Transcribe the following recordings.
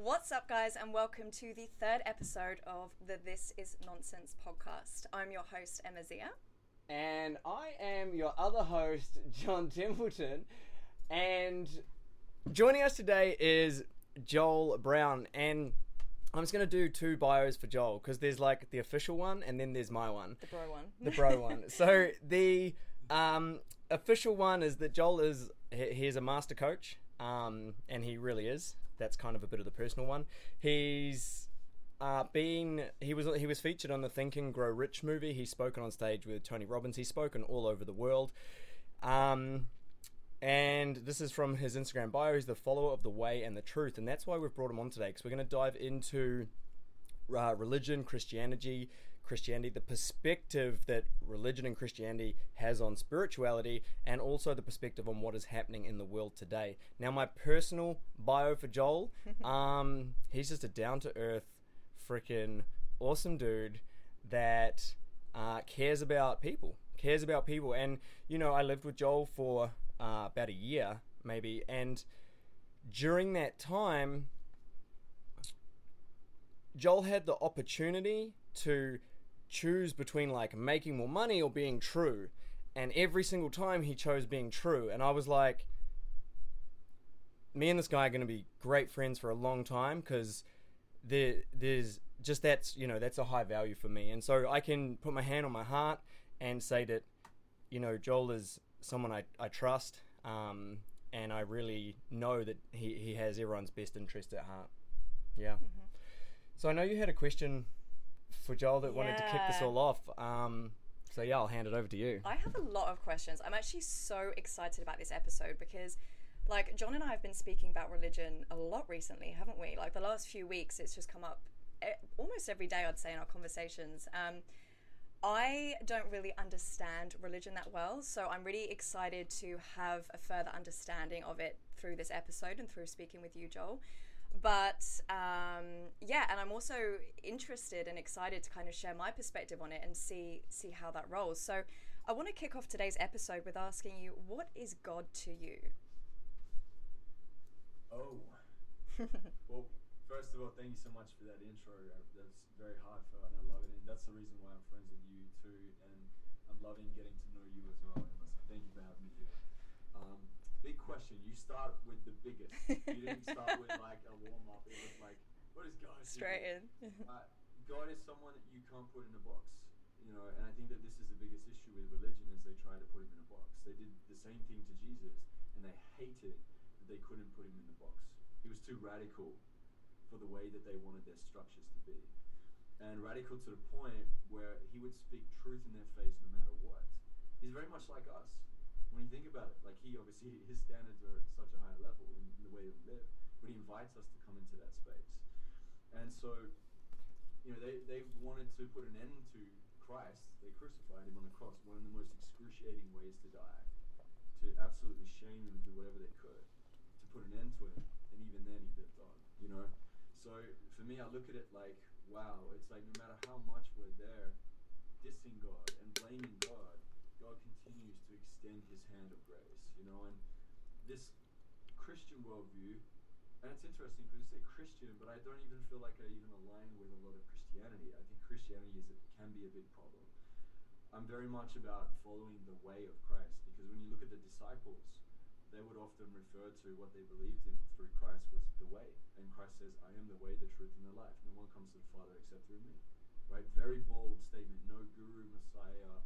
What's up, guys, and welcome to the third episode of the This Is Nonsense podcast. I'm your host, Emma Zia. And I am your other host, John Templeton. And joining us today is Joel Brown. And I'm just going to do two bios for Joel because there's like the official one and then there's my one. The bro one. The bro one. So the um, official one is that Joel is he- he's a master coach, um, and he really is. That's kind of a bit of the personal one. He's uh, been he was he was featured on the Think and Grow Rich movie. He's spoken on stage with Tony Robbins. He's spoken all over the world. Um, and this is from his Instagram bio. He's the follower of the way and the truth, and that's why we've brought him on today because we're going to dive into uh, religion, Christianity, Christianity, the perspective that religion and Christianity has on spirituality, and also the perspective on what is happening in the world today. Now, my personal bio for Joel, um, he's just a down to earth, freaking awesome dude that uh, cares about people, cares about people. And, you know, I lived with Joel for uh, about a year, maybe, and during that time, Joel had the opportunity to choose between like making more money or being true. And every single time he chose being true. And I was like, me and this guy are going to be great friends for a long time because there, there's just that's, you know, that's a high value for me. And so I can put my hand on my heart and say that, you know, Joel is someone I, I trust. Um, and I really know that he, he has everyone's best interest at heart. Yeah. So I know you had a question for Joel that wanted to kick this all off. Um, so yeah, I'll hand it over to you. I have a lot of questions. I'm actually so excited about this episode because, like, John and I have been speaking about religion a lot recently, haven't we? Like, the last few weeks, it's just come up eh, almost every day, I'd say, in our conversations. Um, I don't really understand religion that well, so I'm really excited to have a further understanding of it through this episode and through speaking with you, Joel. But um, yeah, and I'm also interested and excited to kind of share my perspective on it and see see how that rolls. So I want to kick off today's episode with asking you, what is God to you? Oh. well, first of all, thank you so much for that intro. That's very heartfelt, and I love it. And that's the reason why I'm friends with you too, and I'm loving getting to know you as well. Emma. So thank you for having me here. Um, big question. You start with the biggest. you didn't start with like a warm up. It was like, what is God? Straight in. uh, God is someone that you can't put in a box. You know, and I think that this is the biggest issue with religion is they try to put him in a box. They did the same thing to Jesus, and they hated that they couldn't put him in the box. He was too radical for the way that they wanted their structures to be, and radical to the point where he would speak truth in their face no matter what. He's very much like us. When you think about it, like he obviously his standards are at such a high level in, in the way that we live, but he invites us to come into that space. And so you know, they, they wanted to put an end to Christ. They crucified him on the cross, one of the most excruciating ways to die, to absolutely shame him and do whatever they could to put an end to him. And even then, he lived on, you know? So for me, I look at it like, wow, it's like no matter how much we're there dissing God and blaming God, God continues to extend his hand of grace, you know? And this Christian worldview, and it's interesting because you say Christian, but I don't even feel like I even align with a lot of Christianity. I think Christianity is can be a big problem. I'm very much about following the way of Christ because when you look at the disciples, they would often refer to what they believed in through Christ was the way. And Christ says, I am the way, the truth, and the life. No one comes to the Father except through me. Right? Very bold statement. No guru, Messiah,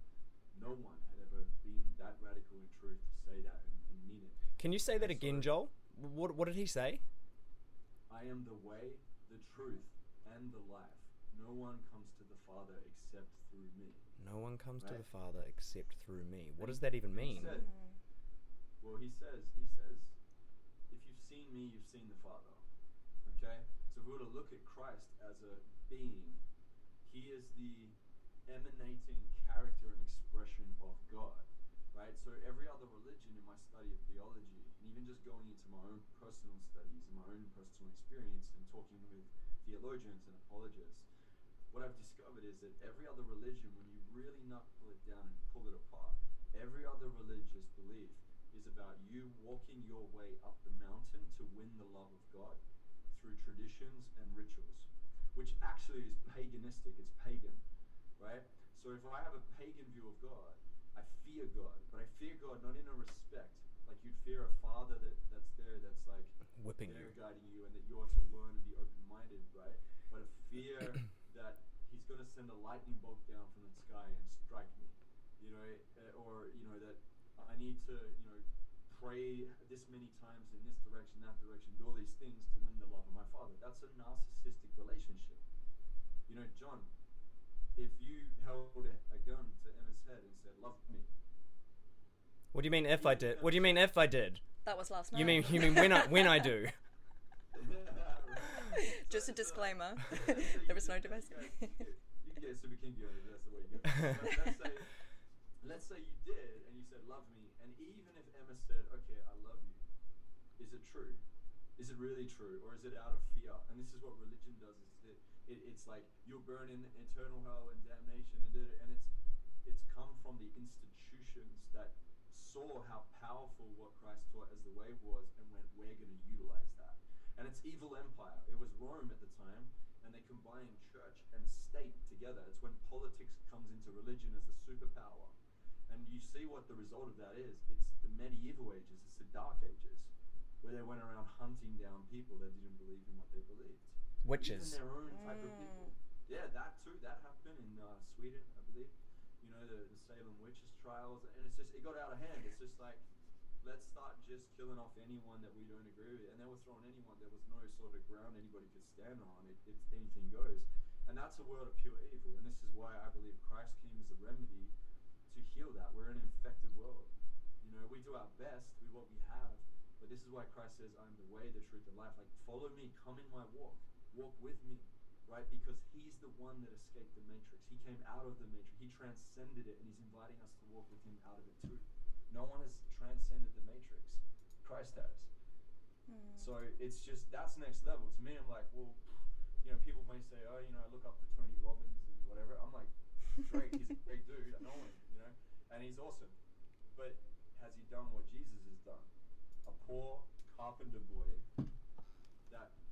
no one had ever been that radical in truth to say that and, and mean it. Can you say that And again, Joel? What What did he say? I am the way, the truth, and the life. No one comes to the Father except through me. No one comes to the Father except through me. What does that even he mean? said- mm-hmm. Well, he says, he says, if you've seen me, you've seen the Father. Okay? So if we were to look at Christ as a being, he is the emanating character and expression of God. Right? So every other religion in my study of theology, and even just going into my own personal studies and my own personal experience and talking with theologians and apologists, what I've discovered is that every other religion, when you really knuckle it down and pull it apart, every other religious belief is about you walking your way up the mountain to win the love of God through traditions and rituals, which actually is paganistic. It's pagan, right? So if I have a pagan view of God, I fear God, but I fear God not in a respect like you'd fear a father that, that's there that's like Whipping there you. guiding you and that you ought to learn and be open minded, right? But a fear that he's going to send a lightning bolt down from the sky and strike me, you know, uh, or you know that I need to, you know, pray this many times in this direction, that direction, do all these things to win the love of my father. That's a narcissistic relationship. You know, John, if you held a, a gun to Emma's head and said, "Love me," What do you mean if I did? What do you mean if I did? That was last night. You mean you mean when I when I do? Just a disclaimer. let's There you is no did- domestic. You get, you can get super kinky on it. That's the way you go. Let's say, let's say you did, and you said love me, and even if Emma said, "Okay, I love you," is it true? Is it really true, or is it out of fear? And this is what religion does: is that it, it's like you'll burn in eternal hell and damnation, and and it's it's come from the institutions that saw how powerful what Christ taught as the way was, and went, "We're going to utilize that." And it's evil empire. It was Rome at the time, and they combined church and state together. It's when politics comes into religion as a superpower. And you see what the result of that is. It's the medieval ages, it's the dark ages, where they went around hunting down people that didn't believe in what they believed. Witches. Even their own type of people. Yeah, that too. That happened in uh, Sweden, I believe. You know, the, the Salem witches trials, and it's just it got out of hand. It's just like let's start just killing off anyone that we don't agree with, and they were throwing anyone. There was no sort of ground anybody could stand on. It, it's anything goes, and that's a world of pure evil. And this is why I believe Christ came as a remedy to heal that. We're in an infected world. You know, we do our best with what we have, but this is why Christ says, "I'm the way, the truth, and life." Like, follow me, come in my walk, walk with me, right? Because He's the one that escaped the matrix. He came out of the matrix. He transcended it, and He's inviting us to walk with Him out of it too. No one has transcended the matrix. Christ has. Hmm. So it's just that's next level. To me, I'm like, well, you know, people may say, oh, you know, I look up to Tony Robbins and whatever. I'm like, great, he's a great dude. I know him, you know, and he's awesome. But has he done what Jesus has done? A poor carpenter boy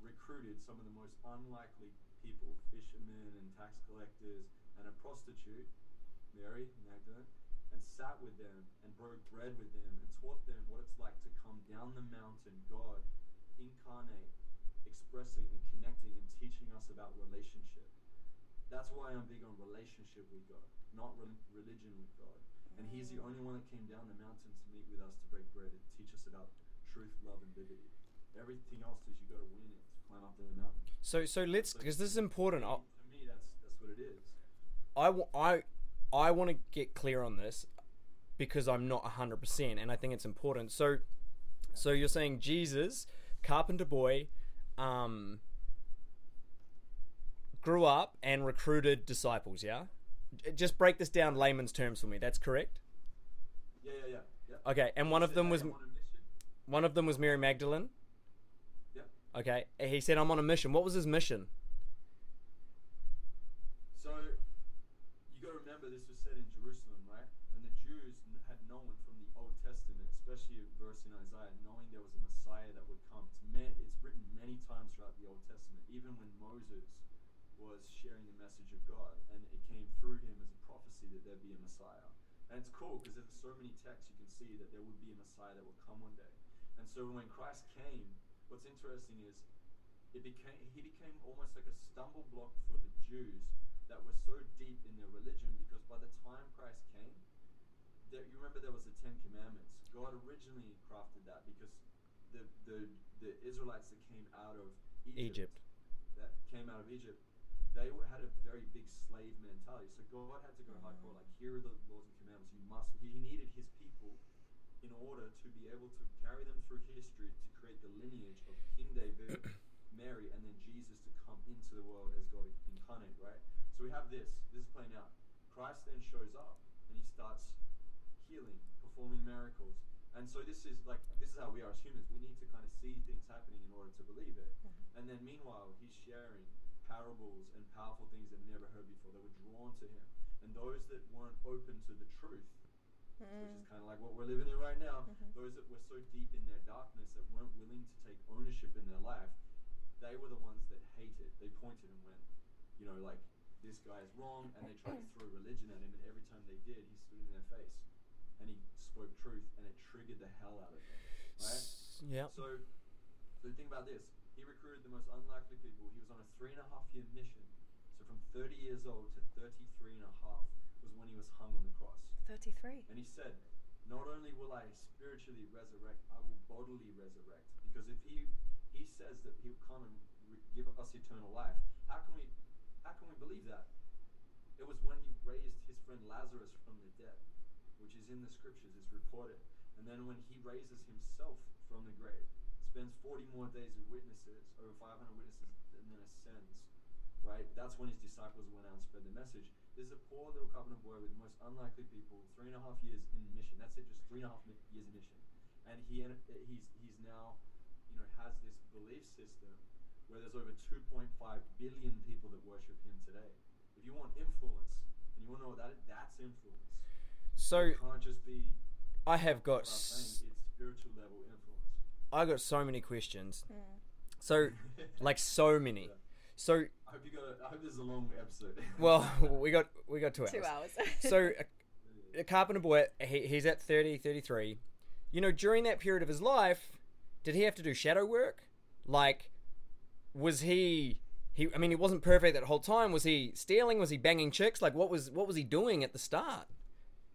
recruited some of the most unlikely people, fishermen and tax collectors, and a prostitute, Mary Magdalene, and sat with them and broke bread with them and taught them what it's like to come down the mountain, God incarnate, expressing and connecting and teaching us about relationship. That's why I'm big on relationship with God, not re- religion with God. And He's the only one that came down the mountain to meet with us to break bread and teach us about truth, love, and liberty. Everything else is you got to win it climb up the mountain. So so let's because this is important. I To me, that's that's what it is. I, w- I, I want to get clear on this because I'm not 100% and I think it's important. So so you're saying Jesus, carpenter boy, um, grew up and recruited disciples, yeah? Just break this down layman's terms for me. That's correct? Yeah, yeah, yeah. yeah. Okay, and one of them was I'm on a mission." one of them was Mary Magdalene. Okay, he said I'm on a mission. What was his mission? So you got to remember this was said in Jerusalem, right? And the Jews had known from the Old Testament, especially a verse in Isaiah, knowing there was a Messiah that would come. It's, ma- it's written many times throughout the Old Testament, even when Moses was sharing the message of God, and it came through him as a prophecy that there'd be a Messiah. And it's cool because there's so many texts you can see that there would be a Messiah that would come one day. And so when Christ came, what's interesting is it became he became almost like a stumble block for the Jews that were so deep in their religion because by the time Christ came, there, you remember there was the Ten Commandments. God originally crafted that because the the, the Israelites that came out of Egypt, Egypt. that came out of Egypt, they were, had a very big slave mentality. So God had to go hardcore. Like here are the laws and commandments. You must. He, he needed his people in order to be able to carry them through history to create the lineage of King David, Mary, and then Jesus to come into the world as God incarnate, right? So we have this. This is playing out. Christ then shows up and he starts healing, performing miracles. And so this is like this is how we are as humans. We need to kind of see things happening in order to believe it. Mm-hmm. And then meanwhile, he's sharing parables and powerful things they've never heard before. They were drawn to him. And those that weren't open to the truth, which is mm-hmm. kind of like what we're living in right now, mm-hmm. those that were so deep in their darkness that weren't willing to take ownership in their life, they were the ones that hated. They pointed and went, you know, like this guy is wrong, and they tried to throw religion at him. And every time they did, he stood in their face, and he spoke truth, and it triggered the hell out of them. Right? Yeah. So, so think about this. He recruited the most unlikely people. He was on a three and a half year mission. So from 30 years old to 33 and a half was when he was hung on the cross. 33. And he said, Not only will I spiritually resurrect, I will bodily resurrect. Because if he he says that he'll come and give us eternal life, how can we how can we believe that? It was when he raised his friend Lazarus from the dead, which is in the scriptures, it's reported. And then when he raises himself from the grave, spends 40 more days with witnesses, over 500 witnesses, and then ascends right? That's when his disciples went out and spread the message. This is a poor little covenant boy with the most unlikely people, three and a half years in mission. That's it, just three and a half mi- years in mission. And he en- he's he's now, you know, has this belief system where there's over 2.5 billion people that worship him today. If you want influence, and you want to know what that is, that's influence. So it can't just be. I have got I'm s- it's spiritual level influence. I got so many questions. Hmm. So like so many. Yeah. So I hope you got. A, I hope this is a long episode. well, we got we got two hours. Two hours. So a, a carpenter boy, he, he's at 30, 33. You know, during that period of his life, did he have to do shadow work? Like, was he? He, I mean, he wasn't perfect that whole time. Was he stealing? Was he banging chicks? Like, what was what was he doing at the start?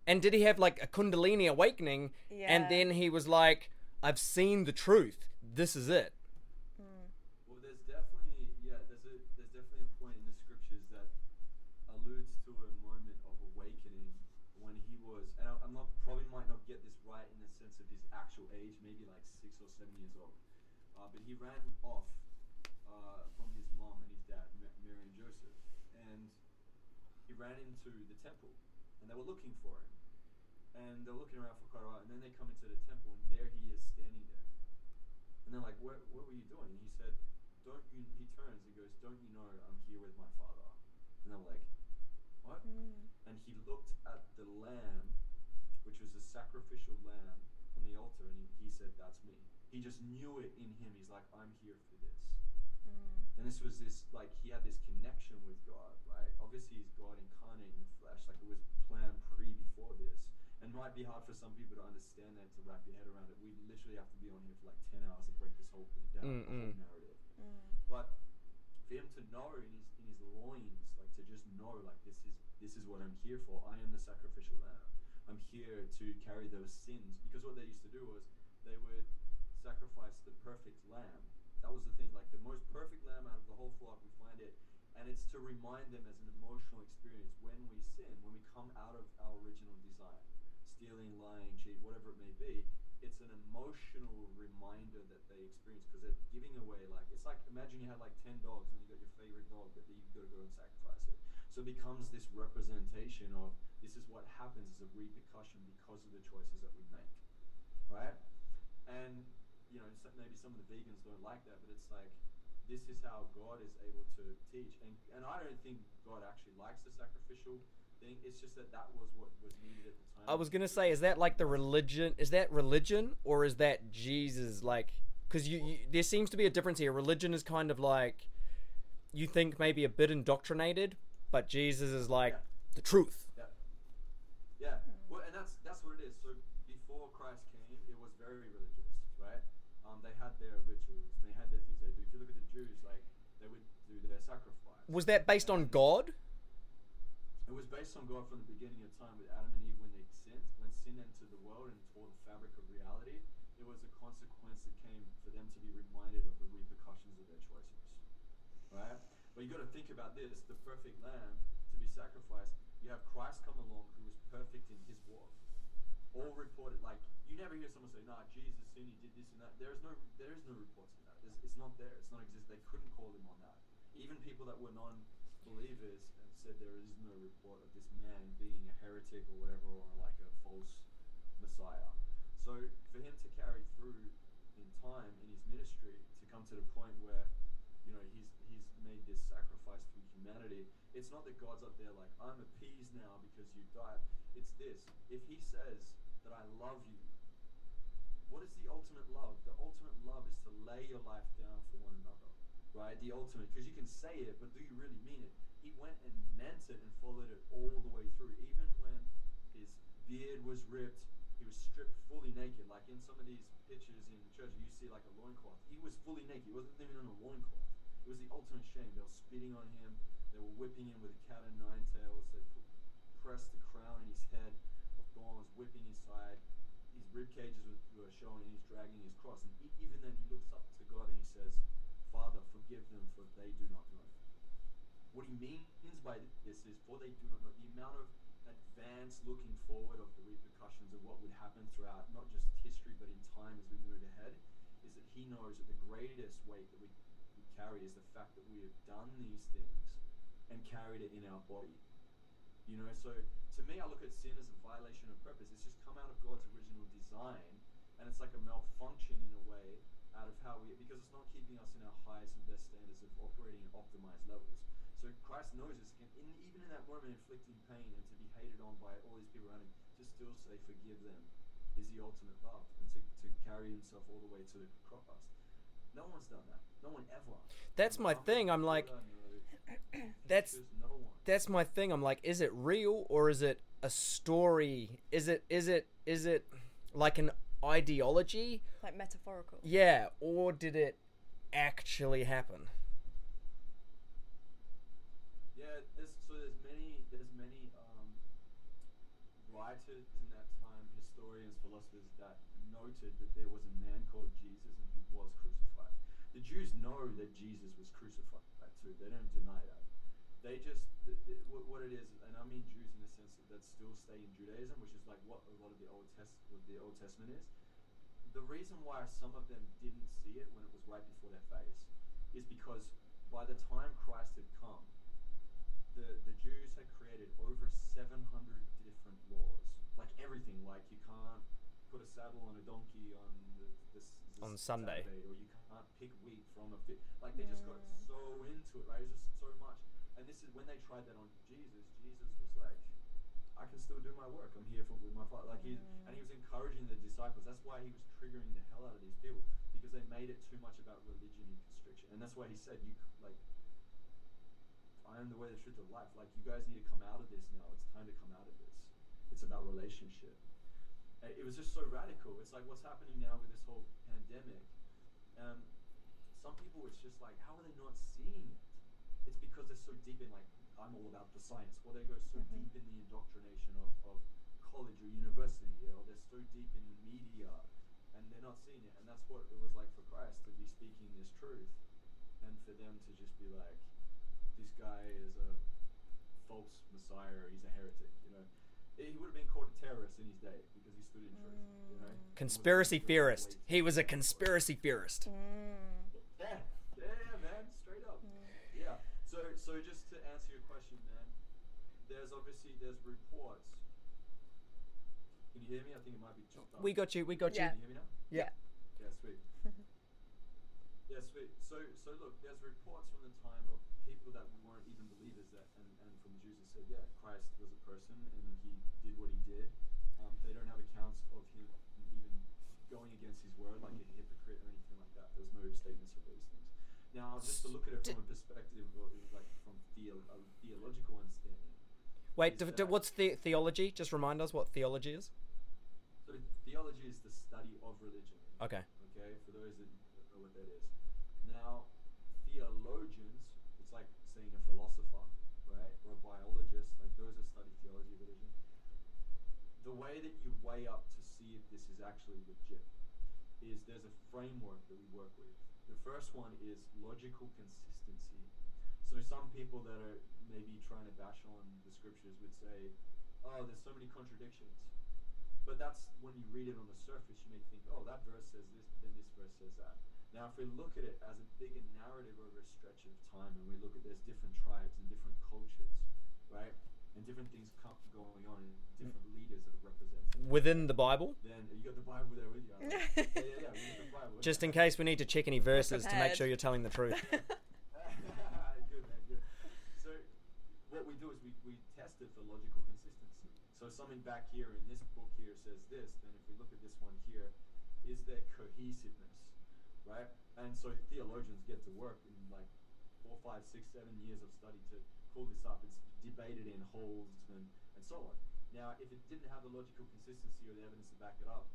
And did he have like a Kundalini awakening? Yeah. And then he was like, "I've seen the truth. This is it." Well, there's definitely yeah, there's a there's definitely a point in the scriptures that alludes to a moment of awakening when he was, and I, I'm not probably might not get this right in the sense of his actual age, maybe like six or seven years old, uh, but he ran off uh, from his mom and his dad, Ma- Mary and Joseph, and he ran into the temple, and they were looking for him, and they're looking around for quite a while, and then they come into the temple, and there he is standing there. And they're like, "What? What were you doing?" And he said, "Don't you?" He turns and goes, "Don't you know I'm here with my father?" And they're like, "What?" Mm. And he looked at the lamb, which was a sacrificial lamb on the altar, and he, he said, "That's me." He just knew it in him. He's like, "I'm here for this." Mm. And this was this like he had this connection with God, right? Obviously, he's God incarnate in the flesh, like it was planned pre before this. And it might be hard for some people to understand that to wrap your head around it. We literally have to be on here for like ten hours to break this whole thing down, the whole narrative. Mm. But for him to know in his in his loins, like to just know, like this is this is what I'm here for. I am the sacrificial lamb. I'm here to carry those sins. Because what they used to do was they would sacrifice the perfect lamb. That was the thing, like the most perfect lamb out of the whole flock. We find it, and it's to remind them as an emotional experience when we sin, when we come out of our original design, stealing, lying, cheat, whatever it may be. It's an emotional reminder that they experience because they're giving away like it's like imagine you had like ten dogs and you got your favorite dog, but you've got to go and sacrifice it. So it becomes this representation of this is what happens as a repercussion because of the choices that we make, right? And you know, maybe some of the vegans don't like that, but it's like this is how God is able to teach. And and I don't think God actually likes the sacrificial thing. It's just that that was what was needed at the time. I was gonna say, is that like the religion? Is that religion or is that Jesus? Like, because you, you, there seems to be a difference here. Religion is kind of like you think maybe a bit indoctrinated, but Jesus is like Yeah. the truth. Yeah. Yeah. Well, and that's that's what it is. So before Christ came, it was very religious, right? Um, they had their rituals, they had their things they do. If you look at the Jews, like they would do their sacrifice. Was that based on God? It was based on God from the beginning of time with Adam and Eve when they sinned. When sin entered the world and tore the fabric of reality, it was a consequence that came for them to be reminded of the repercussions of their choices. Right? But you got to think about this: the perfect lamb to be sacrificed. You have Christ come along who was perfect in his walk. All reported, like you never hear someone say, "Nah, Jesus sinned. He did this and that." There is no, there is no reports of that. It's not there. It's not exist. They couldn't call him on that. Even people that were non-believers said there is no report of this man being a heretic or whatever, or like a false messiah. So for him to carry through in time in his ministry to come to the point where you know he's he's made this sacrifice for humanity. It's not that God's up there like I'm appeased now because you died. It's this: if He says that I love you, what is the ultimate love? The ultimate love is to lay your life down for one another. Right? The ultimate, because you can say it, but do you really mean it? He went and meant it and followed it all the way through, even when his beard was ripped, he was stripped fully naked. Like in some of these pictures in church, you see like a loincloth. He was fully naked. He wasn't even on a loincloth. It was the ultimate shame. They were spitting on him. They were whipping him with a cat and nine tails. They pressed the crown in his head of thorns, whipping his side. His rib cages were, were showing, and he's dragging his cross. And e- even then, he looks up to God and he says, "Father, forgive them, for they do not know." What he means by this is, "For they do not know." The amount of advance looking forward of the repercussions of what would happen throughout not just history but in time as we move ahead is that he knows that the greatest weight that we, we carry is the fact that we have done these things and carried it in our body. You know, so to me, I look at sin as a violation of purpose. It's just come out of God's original design, and it's like a malfunction in a way out of how we, because it's not keeping us in our highest and best standards of operating at optimized levels. So Christ knows this, and in, even in that moment, inflicting pain and to be hated on by all these people around him, to still say, "Forgive them," is the ultimate love, and to, to carry himself all the way to the cross. No one's done that. No one ever. That's my thing. I'm like, that's no that's my thing. I'm like, is it real or is it a story? Is it is it is it like an ideology? Like metaphorical. Yeah, or did it actually happen? Yeah, there's so there's many there's many um, writers in that time, historians, philosophers that noted that there was a man called Jesus and he was crucified. The Jews know that Jesus was crucified too. They don't deny that. They just th- th- what, what it is, and I mean Jews in the sense that, that still stay in Judaism, which is like what a lot of the Old Test what the Old Testament is. The reason why some of them didn't see it when it was right before their face is because by the time Christ had come, the, the Jews had created over 700 different laws. Like everything, like you can't put a saddle on a donkey on the, this, this On Sunday. or you can't pick wheat from a fit. Like they just got so into it, right? It was just so much. And this is when they tried that on Jesus. Jesus was like, I can still do my work. I'm here for with my father. Like and he was encouraging the disciples. That's why he was triggering the hell out of these people because they made it too much about religion and constriction. And that's why he said, "You like, I am the way, the truth, the life. Like you guys need to come out of this now. It's time to come out of this. It's about relationship." It was just so radical. It's like what's happening now with this whole pandemic. Um, some people, it's just like, how are they not seeing it? It's because they're so deep in like, I'm all about the science, or they go so Mhm. deep in the indoctrination of, of college or university, or they're so deep in the media, and they're not seeing it. And that's what it was like for Christ to be speaking this truth, and for them to just be like, this guy is a false messiah, or he's a heretic, you know. He would have been called a terrorist in his day because he stood in truth, you know. Mm. Conspiracy And was theorist. He was a conspiracy theorist. Mm. yeah, yeah, yeah, man, straight up. Yeah. So, so just to answer your question, man, there's obviously there's reports. Can you hear me? I think it might be chopped up. We got you. We got Yeah. Can you hear me now? Yeah. Yeah, sweet. yeah, sweet. So, so look, there's reports from the time of people that weren't even believers that, and, and from Jews that said, yeah, Christ was a person and he did what he did. Um, they don't have accounts of him even going against his word like a hypocrite or anything like that. There's no statements of those things. Now, just to look at it from a perspective of like from theo- a theological understanding. Wait, d- d- what's the theology? Just remind us what theology is. So theology is the study of religion. Okay. Okay, for those that don't know what that is. Now, theologians, it's like saying a philosopher, right, or a biologist, like those that study theology of religion. The way that you weigh up to see if this is actually legit is there's a framework that we work with. The first one is logical consistency. So some people that are maybe trying to bash on the scriptures would say, "Oh, there's so many contradictions." But that's when you read it on the surface, you may think, oh, that verse says this, but then this verse says that. Now, if we look at it as a bigger narrative over a stretch of time, and we look at there's different tribes and different cultures, right, and different things come going on, and different mm. leaders that are represented. Within the Bible, Then you got the Bible there with you. Like- yeah, yeah, yeah. We got the Bible. just in case we need to check any verses to make sure you're telling the truth. good man, good. So what we do is we, we test it for logical consistency. So something back here in this book here says this, then if we look at this one here, is there cohesiveness? right? And so theologians get to work in like four, five, six, seven years of study to pull this up. It's debated in halls and, and so on. Now, if it didn't have the logical consistency or the evidence to back it up,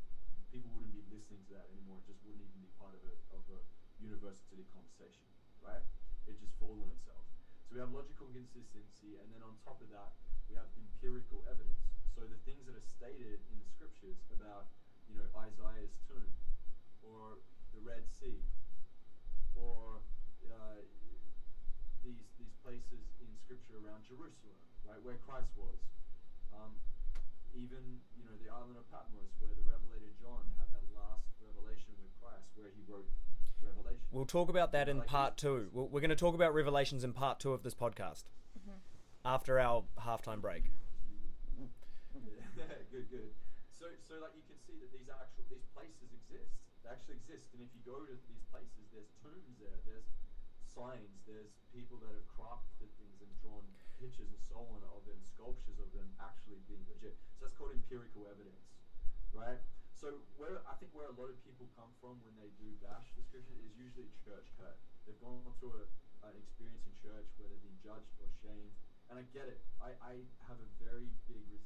people wouldn't be listening to that anymore. It just wouldn't even be part of a, of a university conversation, right? It just falls on itself. So we have logical consistency, and then on top of that, we have empirical evidence. So the things that are stated in the scriptures about, you know, Isaiah's tomb, or the Red Sea, or uh, these these places in scripture around Jerusalem, right, where Christ was. Um, even you know the island of Patmos, where the Revelator John had that last revelation with Christ, where he wrote Revelation. We'll talk about that in Like part two. We're, we're going to talk about Revelations in part two of this podcast after our halftime break. Yeah, good, good. So, so like you can see that these actual these places exist. They actually exist, and if you go to these places, there's tombs there. There's signs. There's people that have crafted things and drawn pictures and so on of them, sculptures of them actually being legit. So that's called empirical evidence, right? So where I think where a lot of people come from when they do bash the scripture is usually church hurt. They've gone through a, an experience in church where they've been judged or shamed, and I get it. I, I have a very big,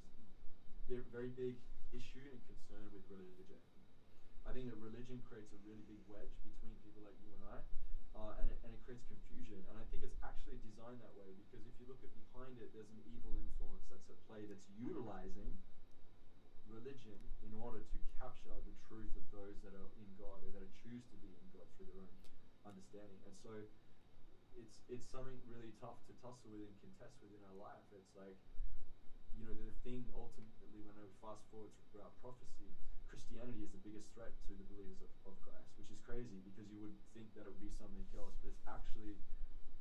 very big issue and concern with religion. I think that religion creates a really big wedge between people like you and I, uh, and, it, and it creates confusion. And I think it's actually designed that way because if you look at behind it, there's an evil influence that's at play that's utilizing religion in order to capture the truth of those that are in God or that choose to be in God through their own understanding. And so it's it's something really tough to tussle with and contest with in our life. It's like you know, the thing ultimately, fast forward throughout prophecy, Christianity is the biggest threat to the believers of, of Christ, which is crazy because you would think that it would be something else, but it's actually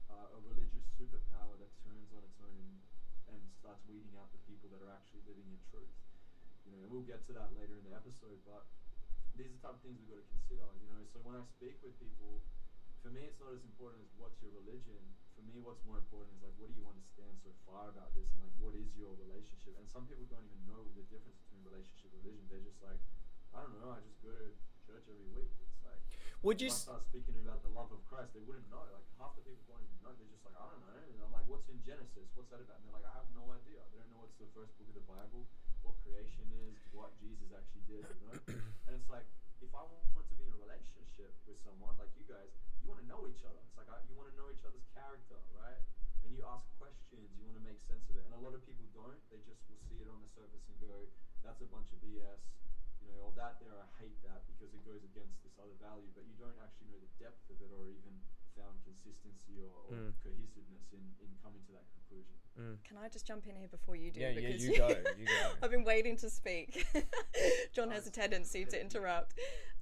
uh, a religious superpower that turns on its own and starts weeding out the people that are actually living in truth. You know, and we'll get to that later in the episode, but these are the type of things we've got to consider. You know, so when I speak with people, for me, it's not as important as what's your religion. For me, what's more important is like, what do you understand so far about this, and like, what is your relationship? And some people don't even know the difference between relationship and religion. They're just like, I don't know, I just go to church every week. It's like, Would you start speaking about the love of Christ, they wouldn't know. Like half the people don't even know. They're just like, I don't know. And I'm like, what's in Genesis? What's that about? And they're like, I have no idea. They don't know what's the first book of the Bible, what creation is, what Jesus actually did. You know? and it's like, if I want to be in a relationship with someone like you guys, you want to know each other. It's like I, you want to know each other's character, right? And you ask questions. You want to make sense of it. And a lot of people don't. They just will see it on the surface and go, "That's a bunch of BS." You know, or that there, I hate that because it goes against this other value. But you don't actually know the depth of it, or even found consistency or, or Mm. cohesiveness in, in coming to that conclusion. Mm. Can I just jump in here before you do? Yeah, yeah, because you go, you go. I've been waiting to speak. John has a tendency to interrupt.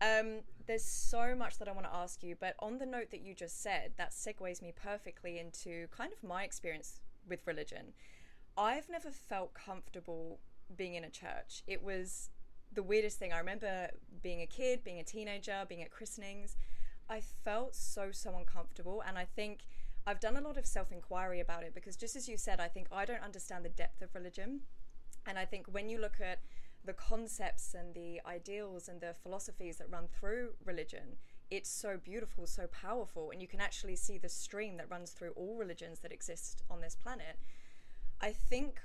Um, there's so much that I want to ask you, but on the note that you just said, that segues me perfectly into kind of my experience with religion. I've never felt comfortable being in a church. It was the weirdest thing. I remember being a kid, being a teenager, being at christenings. I felt so, so uncomfortable. And I think I've done a lot of self inquiry about it because, just as you said, I think I don't understand the depth of religion. And I think when you look at the concepts and the ideals and the philosophies that run through religion, it's so beautiful, so powerful, and you can actually see the stream that runs through all religions that exist on this planet. I think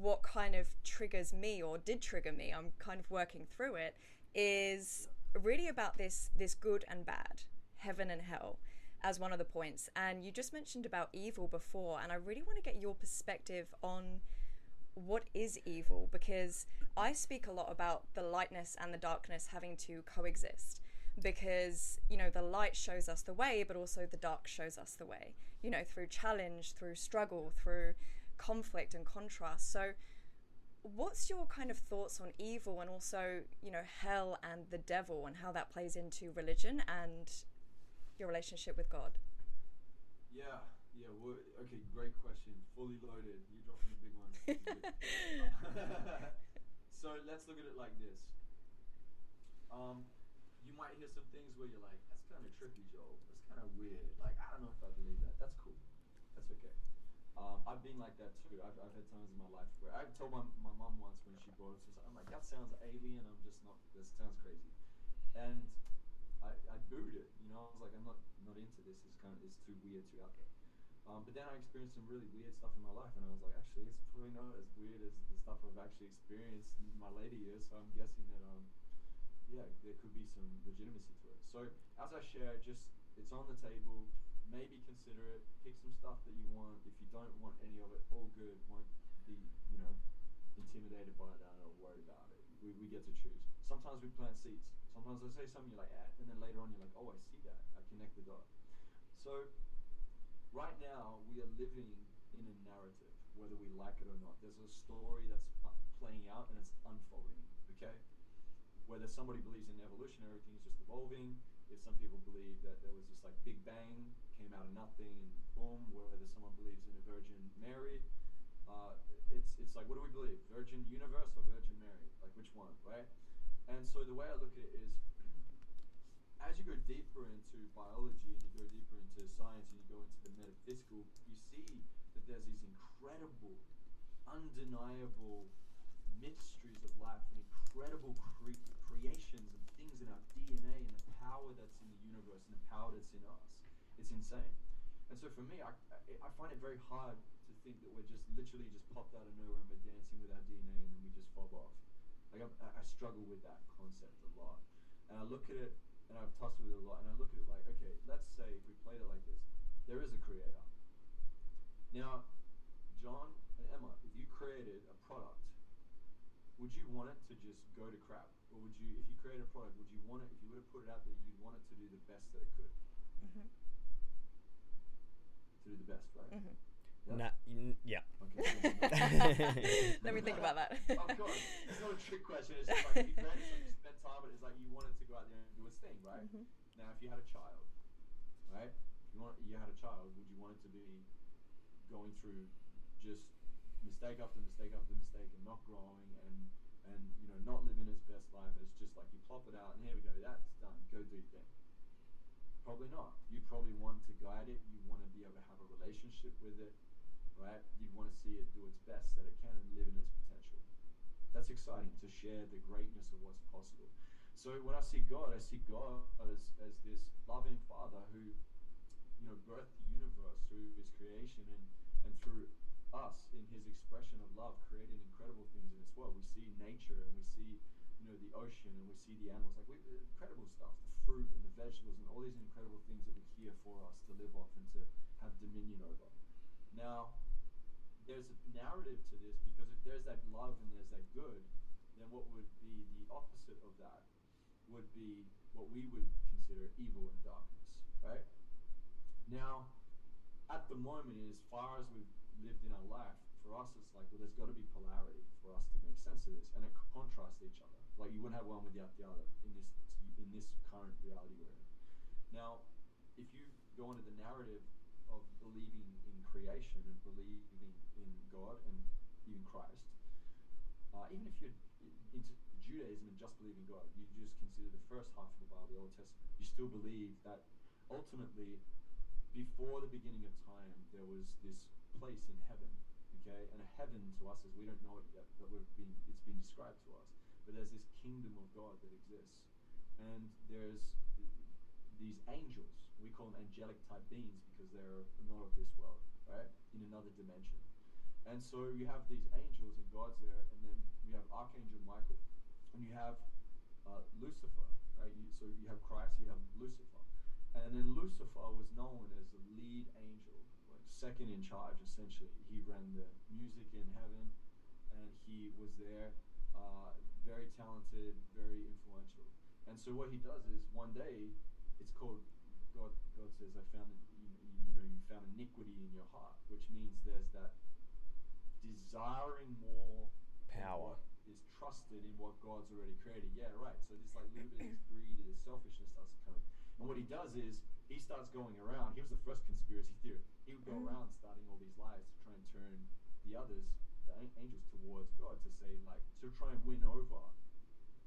what kind of triggers me or did trigger me, I'm kind of working through it, is really about this this good and bad, heaven and hell as one of the points. And you just mentioned about evil before, and I really want to get your perspective on what is evil because I speak a lot about the lightness and the darkness having to coexist because you know the light shows us the way but also the dark shows us the way you know through challenge through struggle through conflict and contrast so what's your kind of thoughts on evil and also you know hell and the devil and how that plays into religion and your relationship with God Yeah, yeah. Well, okay, great question. Fully loaded. You're dropping the big one. so let's look at it like this. Um, you might hear some things where you're like, "That's kind of trippy, Joel. That's kind of weird. Like, I don't know if I believe that. That's cool. That's okay." Um, I've been like that too. I've, I've had times in my life where I told my my mom once when she brought it to us, I'm like, "That sounds alien. I'm just not. This sounds crazy." And I, I booed it. You know, I was like, I'm not not into this. It's kind of it's too weird, too out there. Um, but then I experienced some really weird stuff in my life, and I was like, actually, it's probably not as weird as the stuff I've actually experienced in my later years. So I'm guessing that, um, yeah, there could be some legitimacy to it. So as I share, just it's on the table. Maybe consider it. Pick some stuff that you want. If you don't want any of it, all good. Won't be, you know, intimidated by that or worried about it. We, we get to choose. Sometimes we plant seeds. Sometimes I say something you're like, eh, and then later on you're like, oh, I see that. I connect the dot. So right now we are living in a narrative, whether we like it or not. There's a story that's uh, playing out and it's unfolding. Okay, whether somebody believes in evolution, everything is just evolving. If some people believe that there was this like Big Bang came out of nothing and boom, whether someone believes in a Virgin Mary, uh, it's it's like what do we believe? Virgin Universe or Virgin Mary? Like which one, right? And so the way I look at it is as you go deeper into biology and you go deeper into science and you go into the metaphysical, you see that there's these incredible, undeniable mysteries of life and incredible cre- creations and things in our DNA and power that's in the universe and the power that's in us. It's insane. And so for me, I, I, find it very hard to think that we're just literally just popped out of nowhere and we're dancing with our DNA and then we just fob off. Like I'm, I I struggle with that concept a lot. And I look at it and I've tossed with it a lot, and I look at it like, okay, let's say if we played it like this, there is a creator. Now, John and Emma, if you created a product, would you want it to just go to crap, or would you, if you create a product, would you want it, if you were to put it out there, you'd want it to do the best that it could, Mhm. to do the best, right? Mhm. Yeah? Nah, n- yeah. Okay. Let me think about that. of course, it's not a trick question. It's just like you created something, you spent time, on it, it's like you wanted to go out there and do its thing, right? Mhm. Now, if you had a child, right? If you want, you had a child, would you want it to be going through just mistake after mistake after mistake and not growing and and you know not living its best life? It's just like you plop it out and here we go, that's done. Go do your thing. Probably not. You probably want to guide it. You want to be able to have a relationship with it, right? You'd want to see it do its best that it can and live in its potential. That's exciting to share the greatness of what's possible. So when I see God, I see God as, as this loving Father who, you know, birthed the universe through His creation and, and through us in His expression of love, creating incredible things in this world. We see nature and we see, you know, the ocean and we see the animals, like we, uh, incredible stuff, the fruit and the vegetables and all these incredible things that were here for us to live off and to have dominion over. Now, there's a narrative to this because if there's that love and there's that good, then what would be the opposite of that would be what we would consider evil and darkness, right? Now, at the moment, as far as we've lived in our life, for us, it's like, well, there's got to be polarity for us to make sense of this, and it contrasts each other. Like you wouldn't have one without the other in this in this current reality we're in. Now, if you go into the narrative of believing in creation and believing in God and even Christ, uh, even if you're into Judaism and just believe in God, you just consider the first half of the Bible, the Old Testament, you still believe that ultimately, before the beginning of time, there was this place in heaven, okay? And a heaven to us is we don't know it yet, but we've been, it's been described to us. But there's this kingdom of God that exists, and there's these angels. We call them angelic type beings because they're not of this world, right? In another dimension. And so you have these angels and God's there, and then you have Archangel Michael, and you have uh, Lucifer, right? You, so you have Christ, you have Lucifer, and then Lucifer was known as the lead angel, second in charge essentially. He ran the music in heaven, and he was there, uh, very talented, very influential. And so what he does is one day, it's called God. God says, "I found you, you know you found iniquity in your heart," which means there's that desiring more Power. is trusted in what God's already created. Yeah, right. So this like little bit of greed and this selfishness starts to come. And what he does is he starts going around. He was the first conspiracy theorist. He would go Mm. around starting all these lies to try and turn the others, the an- angels, towards God to say like to try and win over,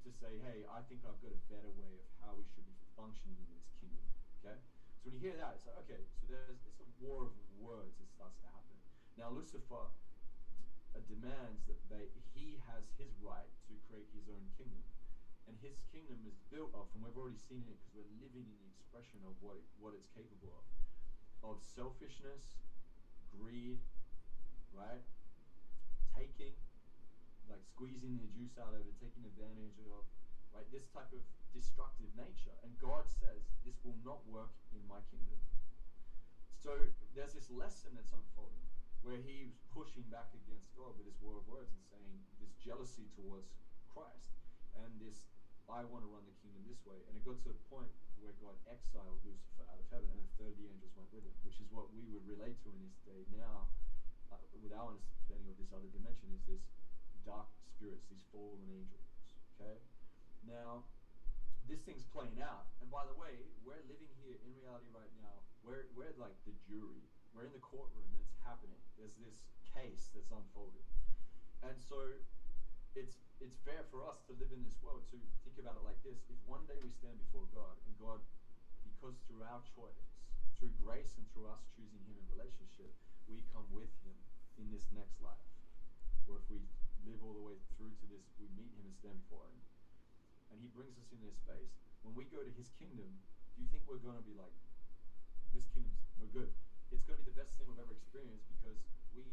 to say, hey, I think I've got a better way of how we should be functioning in this kingdom. Okay. So when you hear that, it's like okay. So there's it's a war of words that starts to happen. Now Lucifer d- demands that they he has his right to create his own kingdom, And his kingdom is built off, and we've already seen it because we're living in the expression of what it, what it's capable of, of selfishness, greed, right? Taking, like squeezing the juice out of it, taking advantage of, right? This type of destructive nature. And God says, this will not work in my kingdom. So there's this lesson that's unfolding where he's pushing back against God with his war of words and saying this jealousy towards Christ and this I want to run the kingdom this way. And it got to a point where God exiled Lucifer out of heaven and a third of the angels went with him, which is what we would relate to in this day now uh, with our understanding of this other dimension is this dark spirits, these fallen angels. Okay? Now, this thing's playing out. And by the way, we're living here in reality right now. We're, we're like the jury. We're in the courtroom it's happening. There's this case that's unfolded. And so it's it's fair for us to live in this world to think about it like this. If one day we stand before God and God, because through our choice, through grace and through us choosing Him in relationship, we come with Him in this next life. Or if we live all the way through to this, we meet Him and stand before Him. And He brings us in this space. When we go to His kingdom, do you think we're going to be like, this kingdom's no good? It's going to be the best thing we've ever experienced because we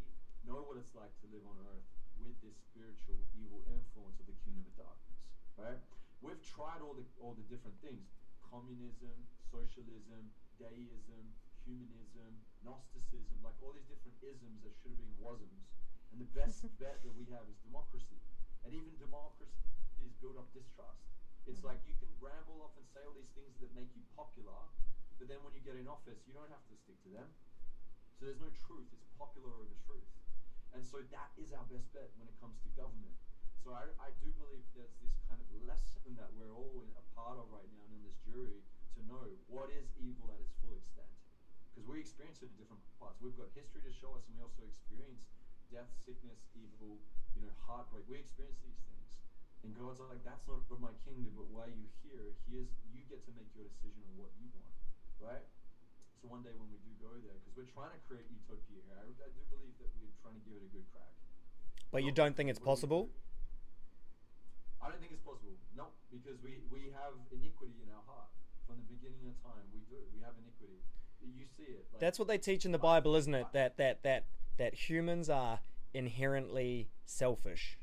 know what it's like to live on earth with this spiritual evil influence of the kingdom of darkness. Right? We've tried all the all the different things: communism, socialism, deism, humanism, Gnosticism, like all these different isms that should have been wasms. And the best bet that we have is democracy. And even democracy is built up distrust. It's mm-hmm. like you can ramble off and say all these things that make you popular, but then when you get in office, you don't have to stick to them. So there's no truth. It's popular over truth. And so that is our best bet when it comes to government. So I, I do believe there's this kind of lesson that we're all in, a part of right now and in this jury to know what is evil at its full extent. Because we experience it in different parts. We've got history to show us, and we also experience death, sickness, evil, you know, heartbreak. We experience these things. And God's like, that's not of my kingdom, but while you're here, here's you get to make your decision on what you want, right? One day when we do go there, because we're trying to create utopia here, I, I do believe that we're trying to give it a good crack. But you don't think it's possible? I don't think it's possible. No, because we, we have iniquity in our heart. From the beginning of time, we do. We have iniquity. You see it. Like, That's what they teach in the Bible, isn't it? That that that that humans are inherently selfish.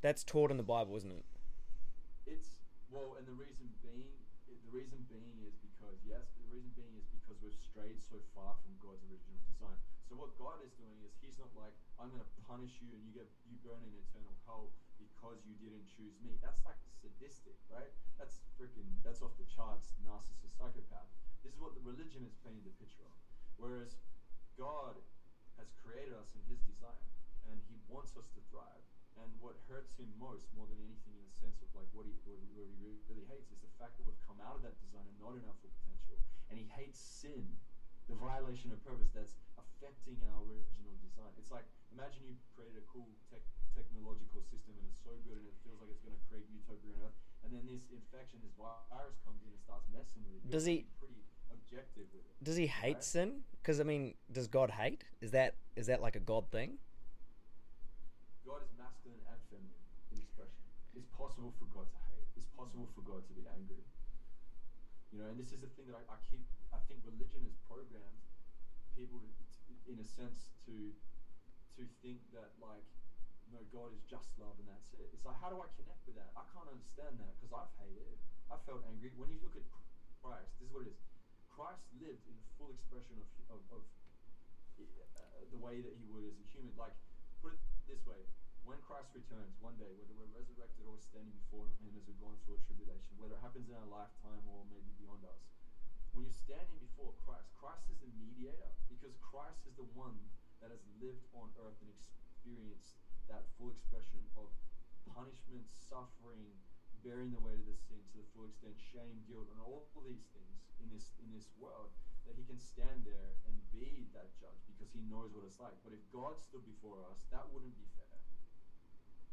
That's taught in the Bible, isn't it? It's well, and the reason being, the reason being is because yes, the reason being is because we've strayed so far from God's original design. What God is doing is He's not like I'm going to punish you and you get you burn in eternal hell because you didn't choose me. That's like sadistic, right? That's freaking that's off the charts, narcissist, psychopath. This is what the religion is painting the picture of. Whereas God has created us in His design, and He wants us to thrive. And what hurts Him most, more than anything, in the sense of like what He what, he- what He really, really hates, is the fact that we've come out of that design and not in our full potential. And He hates sin, the violation of purpose that's affecting our original design. It's like imagine you created a cool tech, technological system and it's so good and it feels like it's going to create utopia on Earth, and then this infection, this virus comes in and starts messing with it. Does he- pretty objective with it? Does he hate right? sin? Because I mean, does God hate? Is that is that like a God thing? God is masculine and feminine in expression. It's possible for God to hate. It's possible for God to be angry. You know, and this is the thing that I, I keep. I think religion has programmed people, to, in a sense, to to think that like, no, God is just love and that's it. It's like, how do I connect with that? I can't understand that because I've hated. I felt angry. When you look at Christ, this is what it is. Christ lived in full expression of of, of uh, the way that he would as a human. Like, put it this way: when Christ returns one day, whether we're resurrected or standing before Him as we're going through a tribulation, whether it happens in our lifetime or maybe beyond us, when you're standing before Christ, Christ is the mediator because Christ is the one that has lived on earth and experienced that full expression of punishment, suffering, bearing the weight of the sin to the full extent, shame, guilt, and all of these things in this in this world, that he can stand there and be that judge because he knows what it's like. But if God stood before us, that wouldn't be fair.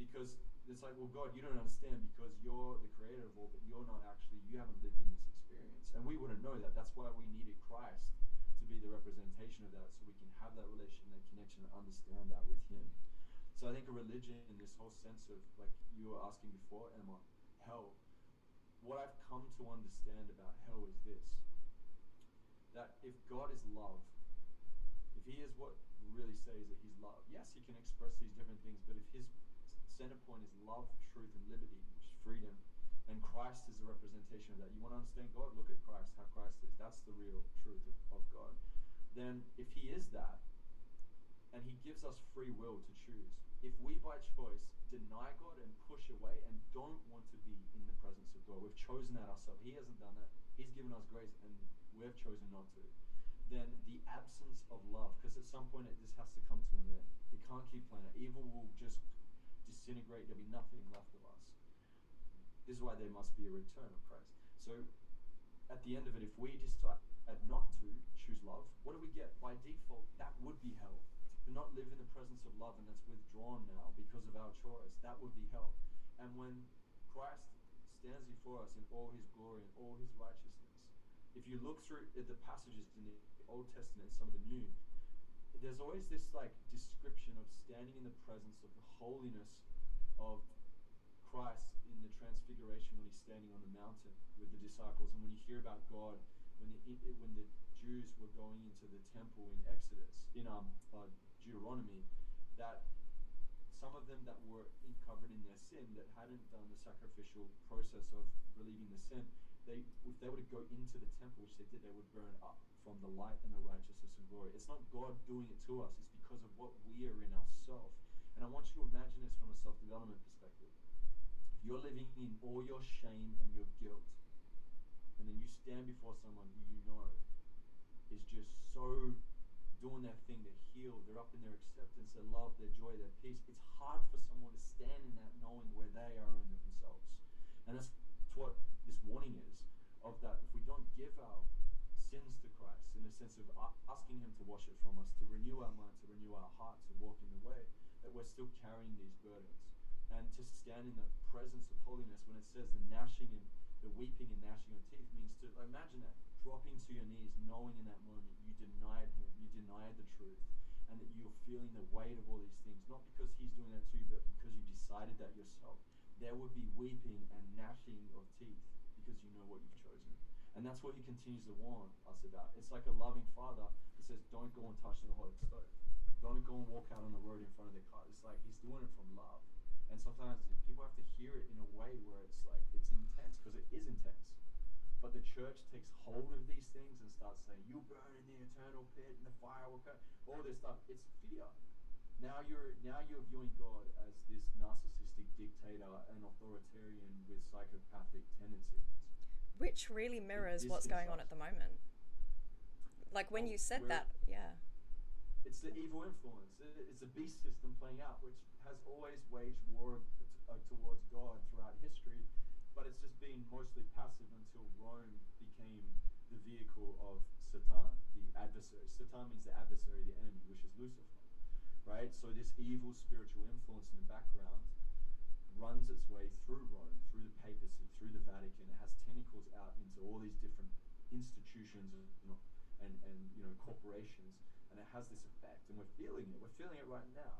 Because it's like, well, God, you don't understand because you're the creator of all, but you're not actually, you haven't lived in this experience. And we wouldn't know that. That's why we needed Christ to be the representation of that so we can have that relation, that connection, and understand that with Him. So I think a religion in this whole sense of, like you were asking before, Emma, hell, what I've come to understand about hell is this that if God is love, if He is what really says that He's love, yes, He can express these different things, but if His center point is love, truth, and liberty, which is freedom, and Christ is a representation of that. You want to understand God? Look at Christ, how Christ is. That's the real truth of, of God. Then, if He is that, and He gives us free will to choose, if we by choice deny God and push away and don't want to be in the presence of God, we've chosen that ourselves. He hasn't done that. He's given us grace, and we've chosen not to. Then the absence of love, because at some point it, this has to come to an end. It can't keep playing. Evil will just disintegrate. There'll be nothing left of us. This is why there must be a return of Christ. So, at the end of it, if we decide not to choose love, what do we get? By default, that would be hell. To not live in the presence of love and that's withdrawn now because of our choice, that would be hell. And when Christ stands before us in all his glory and all his righteousness, if you look through the passages in the Old Testament and some of the New, there's always this like description of standing in the presence of the holiness of Christ in the transfiguration when he's standing on the mountain with the disciples, and when you hear about God, when the, when the Jews were going into the temple in Exodus, in um, uh, Deuteronomy, that some of them that were covered in their sin, that hadn't done the sacrificial process of relieving the sin, they if they were to go into the temple, which they did, they would burn up from the light and the righteousness and glory. It's not God doing it to us; it's because of what we are in ourselves. And I want you to imagine this from a self-development perspective you're living in all your shame and your guilt, and then you stand before someone who you know is just so doing their thing, they're healed, they're up in their acceptance, their love, their joy, their peace. It's hard for someone to stand in that knowing where they are in themselves. And that's what this warning is of that if we don't give our sins to Christ in a sense of asking Him to wash it from us, to renew our mind, to renew our heart, to walk in the way, that we're still carrying these burdens and to stand in the presence of holiness when it says the gnashing and the weeping and gnashing of teeth means to imagine that dropping to your knees knowing in that moment you denied him you denied the truth and that you're feeling the weight of all these things not because he's doing that to you but because you decided that yourself. There would be weeping and gnashing of teeth because you know what you've chosen. And that's what he continues to warn us about. It's like a loving father that says don't go and touch the hot stove. Don't go and walk out on the road in front of the car. It's like he's doing it from love and sometimes people have to hear it in a way where it's like it's intense because it is intense. But the church takes hold of these things and starts saying, "You burn in the eternal pit, and the fire will come." All this stuff. It's fear. Now you're now you're viewing God as this narcissistic dictator and authoritarian with psychopathic tendencies. Which really mirrors what's going on at the moment. Like when you said that, yeah. It's the evil influence. It's a beast system playing out, which has always waged war uh, towards God throughout history, but it's just been mostly passive until Rome became the vehicle of Satan, the adversary. Satan means the adversary, the enemy, which is Lucifer, right? So this evil spiritual influence in the background runs its way through Rome, through the papacy, through the Vatican. It has tentacles out into all these different institutions and, and, and you know corporations, and it has this effect, and we're feeling it. We're feeling it right now.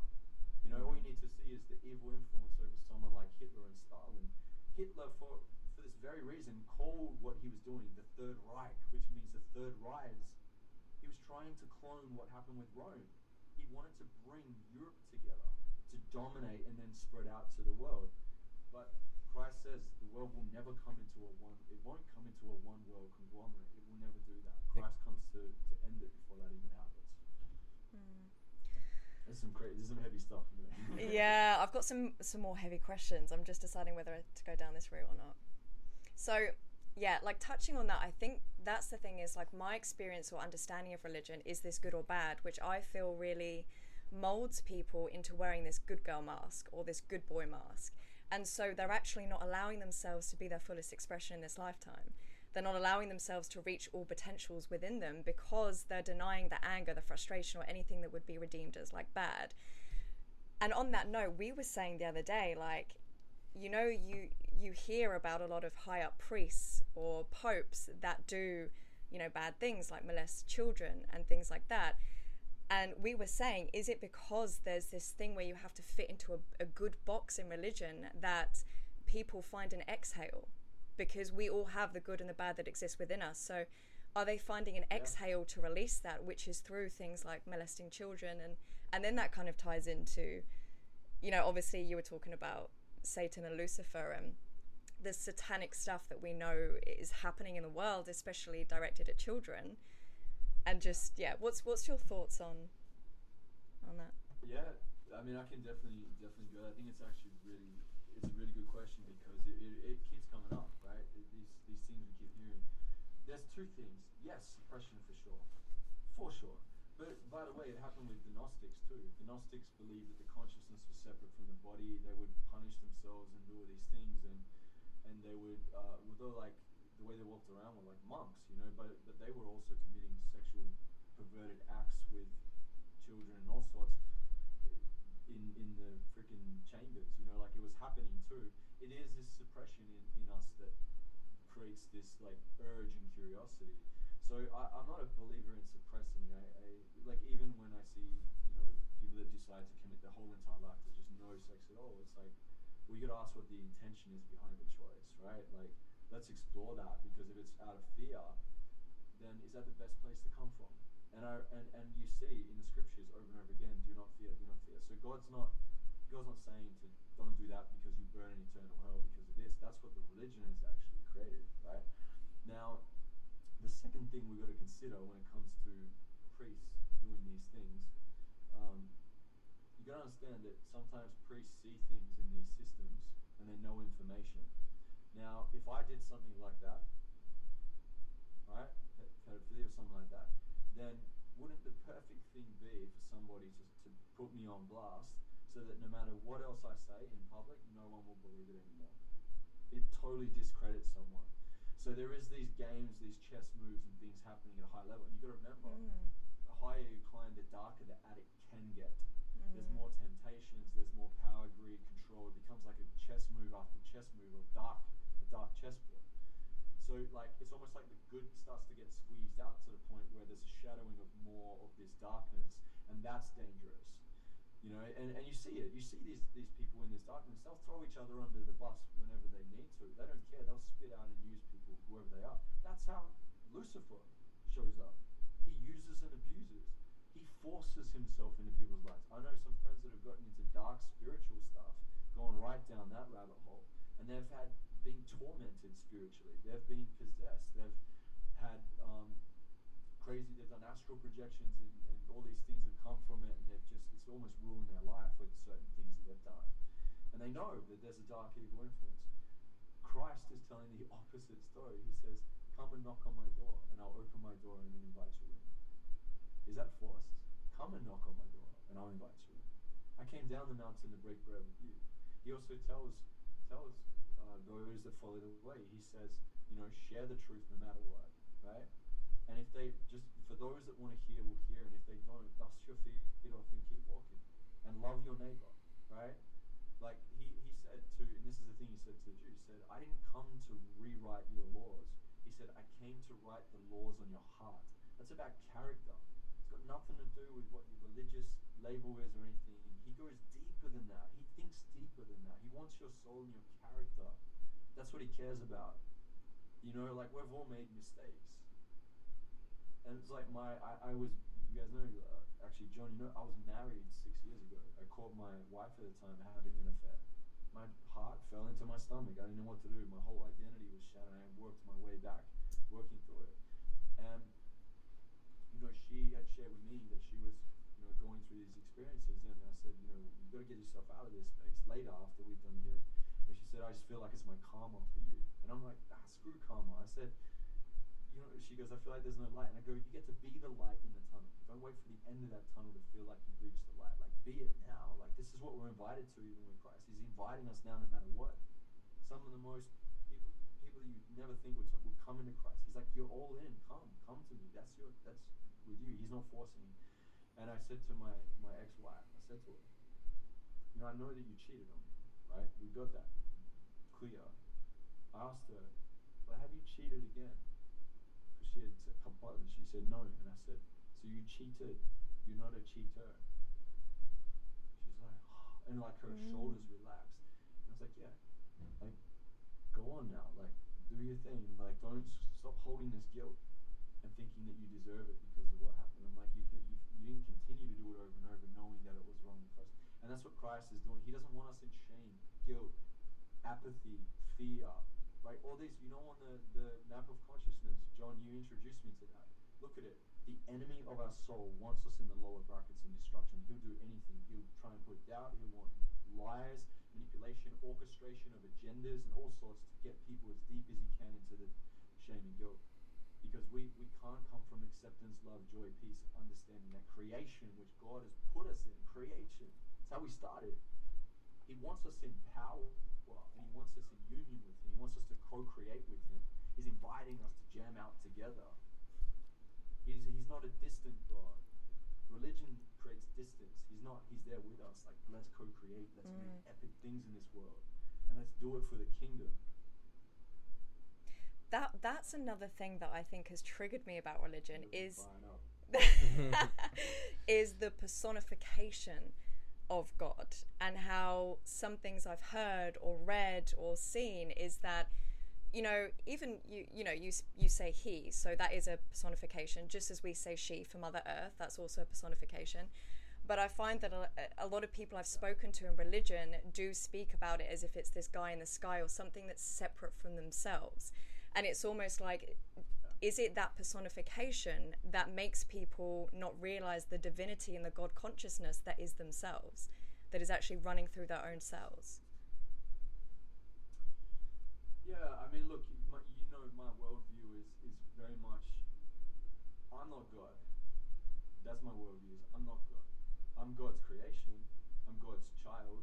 You know, all you need to see is the evil influence over someone like Hitler and Stalin. Hitler, for, for this very reason, called what he was doing the Third Reich, which means the Third Rise. He was trying to clone what happened with Rome. He wanted to bring Europe together to dominate and then spread out to the world. But Christ says the world will never come into a one. It won't come into a one world conglomerate. It will never do that. Christ comes to, to end it before that even happens. Mm. There's some crazy, there's some heavy stuff. yeah, I've got some some more heavy questions. I'm just deciding whether to go down this route or not. So, yeah, like touching on that, I think that's the thing is like my experience or understanding of religion is this good or bad, which I feel really molds people into wearing this good girl mask or this good boy mask. And so they're actually not allowing themselves to be their fullest expression in this lifetime. They're not allowing themselves to reach all potentials within them because they're denying the anger, the frustration, or anything that would be redeemed as like bad. And on that note, we were saying the other day, like, you know, you you hear about a lot of high up priests or popes that do, you know, bad things like molest children and things like that. And we were saying, is it because there's this thing where you have to fit into a, a good box in religion that people find an exhale? Because we all have the good and the bad that exists within us. So are they finding an exhale to release that, which is through things like molesting children and and then that kind of ties into, you know, obviously you were talking about Satan and Lucifer and the satanic stuff that we know is happening in the world, especially directed at children. And just yeah, what's what's your thoughts on on that? Yeah, I mean, I can definitely definitely go. I think it's actually really it's a really good question because it, it, it keeps coming up, right? It, these these things we keep hearing. There's two things. Yes, suppression for sure, for sure. But by the way, it happened with the Gnostics too. The Gnostics believed that the consciousness was separate from the body. They would punish themselves and do all these things, and and they would, uh, although like the way they walked around were like monks, you know, but but they were also committing sexual perverted acts with children and all sorts in in the freaking chambers, you know, like it was happening too. It is this suppression in, in us that creates this like urge and curiosity. So I, I'm not a believer in suppressing. I, I like even when I see you know people that decide to commit their whole entire life to just no sex at all. It's like we got ask what the intention is behind the choice, right? Like let's explore that because if it's out of fear, then is that the best place to come from? And I and, and you see in the scriptures over and over again, do not fear, do not fear. So God's not God's not saying to don't do that because you burn in eternal hell because of this. That's what the religion is actually created, right? Now, the second thing we've got to consider when it comes to priests doing these things, um, you got to understand that sometimes priests see things in these systems and they know information. Now, if I did something like that, right, pedophilia or something like that, then wouldn't the perfect thing be for somebody to, to put me on blast so that no matter what else I say in public, no one will believe it anymore? It totally discredits someone. So there is these games, these chess moves and things happening at a high level. And you've got to remember, Mm. the higher you climb, the darker the addict can get. There's Mm. more temptations, there's more power, greed, control. It becomes like a chess move after chess move of dark, a dark chessboard. So like it's almost like the good starts to get squeezed out to the point where there's a shadowing of more of this darkness, and that's dangerous. You know, and, and you see it. You see these these people in this darkness. They'll throw each other under the bus whenever they need to. They don't care. They'll spit out and use people, whoever they are. That's how Lucifer shows up. He uses and abuses. He forces himself into people's lives. I know some friends that have gotten into dark spiritual stuff, gone right down that rabbit hole, and they've had been tormented spiritually. They've been possessed. They've had um, crazy. They've done astral projections and, and all these things have come from it, and they've just it's almost ruined their life with certain things that they've done. And they know that there's a dark evil influence. Christ is telling the opposite story. He says, "Come and knock on my door, and I'll open my door and invite you in." Is that forced? Come and knock on my door, and I'll invite you in. I came down the mountain to break bread with you. He also tells tells uh, those that follow the way. He says, you know, share the truth no matter what, right? And if they just for those that want to hear will hear, and if they don't, dust your feet off and keep walking, and love your neighbor, right? Like he, he said to, and this is the thing he said to the Jews. He said, I didn't come to rewrite your laws. He said, I came to write the laws on your heart. That's about character. It's got nothing to do with what your religious label is or anything. He goes deeper than that. He thinks deeper than that. He wants your soul and your character. That's what he cares about. You know, like we've all made mistakes. And it's like my, I, I was, you guys know, uh, actually, John, you know, I was married six years ago. I caught my wife at the time having an affair. My heart fell into my stomach. I didn't know what to do. My whole identity was shattered. I worked my way back, working through it. And, you know, she had shared with me that she was, you know, going through these experiences. And I said, you know, you've got to get yourself out of this space later after we've done here And she said, I just feel like it's my karma for you. And I'm like, ah, screw karma. I said, you know, she goes, I feel like there's no light. And I go, you get to be the light in the tunnel. Don't wait for the end of that tunnel to feel like you've reached the light. Like, be it now. Like, this is what we're invited to even with Christ. He's inviting us now no matter what. Some of the most people, people you never think would, would come into Christ. He's like, you're all in. Come, come to me. That's your, that's with you. He's not forcing you. And I said to my, my ex-wife, I said to her, you know, I know that you cheated on me, right? We got that clear. I asked her, but have you cheated again? She had said, complied, she said no, and I said, so you cheated? You're not a cheater. She's like, and like her Mm. shoulders relaxed. And I was like, yeah, like, go on now, like, do your thing. Like, don't s- stop holding this guilt and thinking that you deserve it because of what happened. I'm like, you, you, you didn't continue to do it over and over, knowing that it was wrong first. And that's what Christ is doing. He doesn't want us in shame, guilt, apathy, fear, right? All these, you know, on the, the map of consciousness, John, you introduced me to that. Look at it. The enemy of our soul wants us in the lower brackets in destruction. He'll do anything. He'll try and put doubt. He'll want lies, manipulation, orchestration of agendas, and all sorts to get people as deep as he can into the shame and guilt. Because we, we can't come from acceptance, love, joy, peace, understanding that creation which God has put us in, creation. That's how we started. He wants us in power and he wants us in union with him. He wants us to co-create with him. He's inviting us to jam out together. He's, he's not a distant God. Religion creates distance. He's not, he's there with us. Like, let's co-create. Let's make mm. epic things in this world. And let's do it for the kingdom. That that's another thing that I think has triggered me about religion is is the personification of God. And how some things I've heard or read or seen is that you know even you you know you you say he so that is a personification just as we say she for mother earth that's also a personification. But I find that a, a lot of people I've spoken to in religion do speak about it as if it's this guy in the sky or something that's separate from themselves. And it's almost like is it that personification that makes people not realize the divinity and the God consciousness that is themselves, that is actually running through their own cells? Yeah, I mean, look, my, you know, my worldview is, is very much, I'm not God. That's my worldview. Is I'm not God. I'm God's creation. I'm God's child.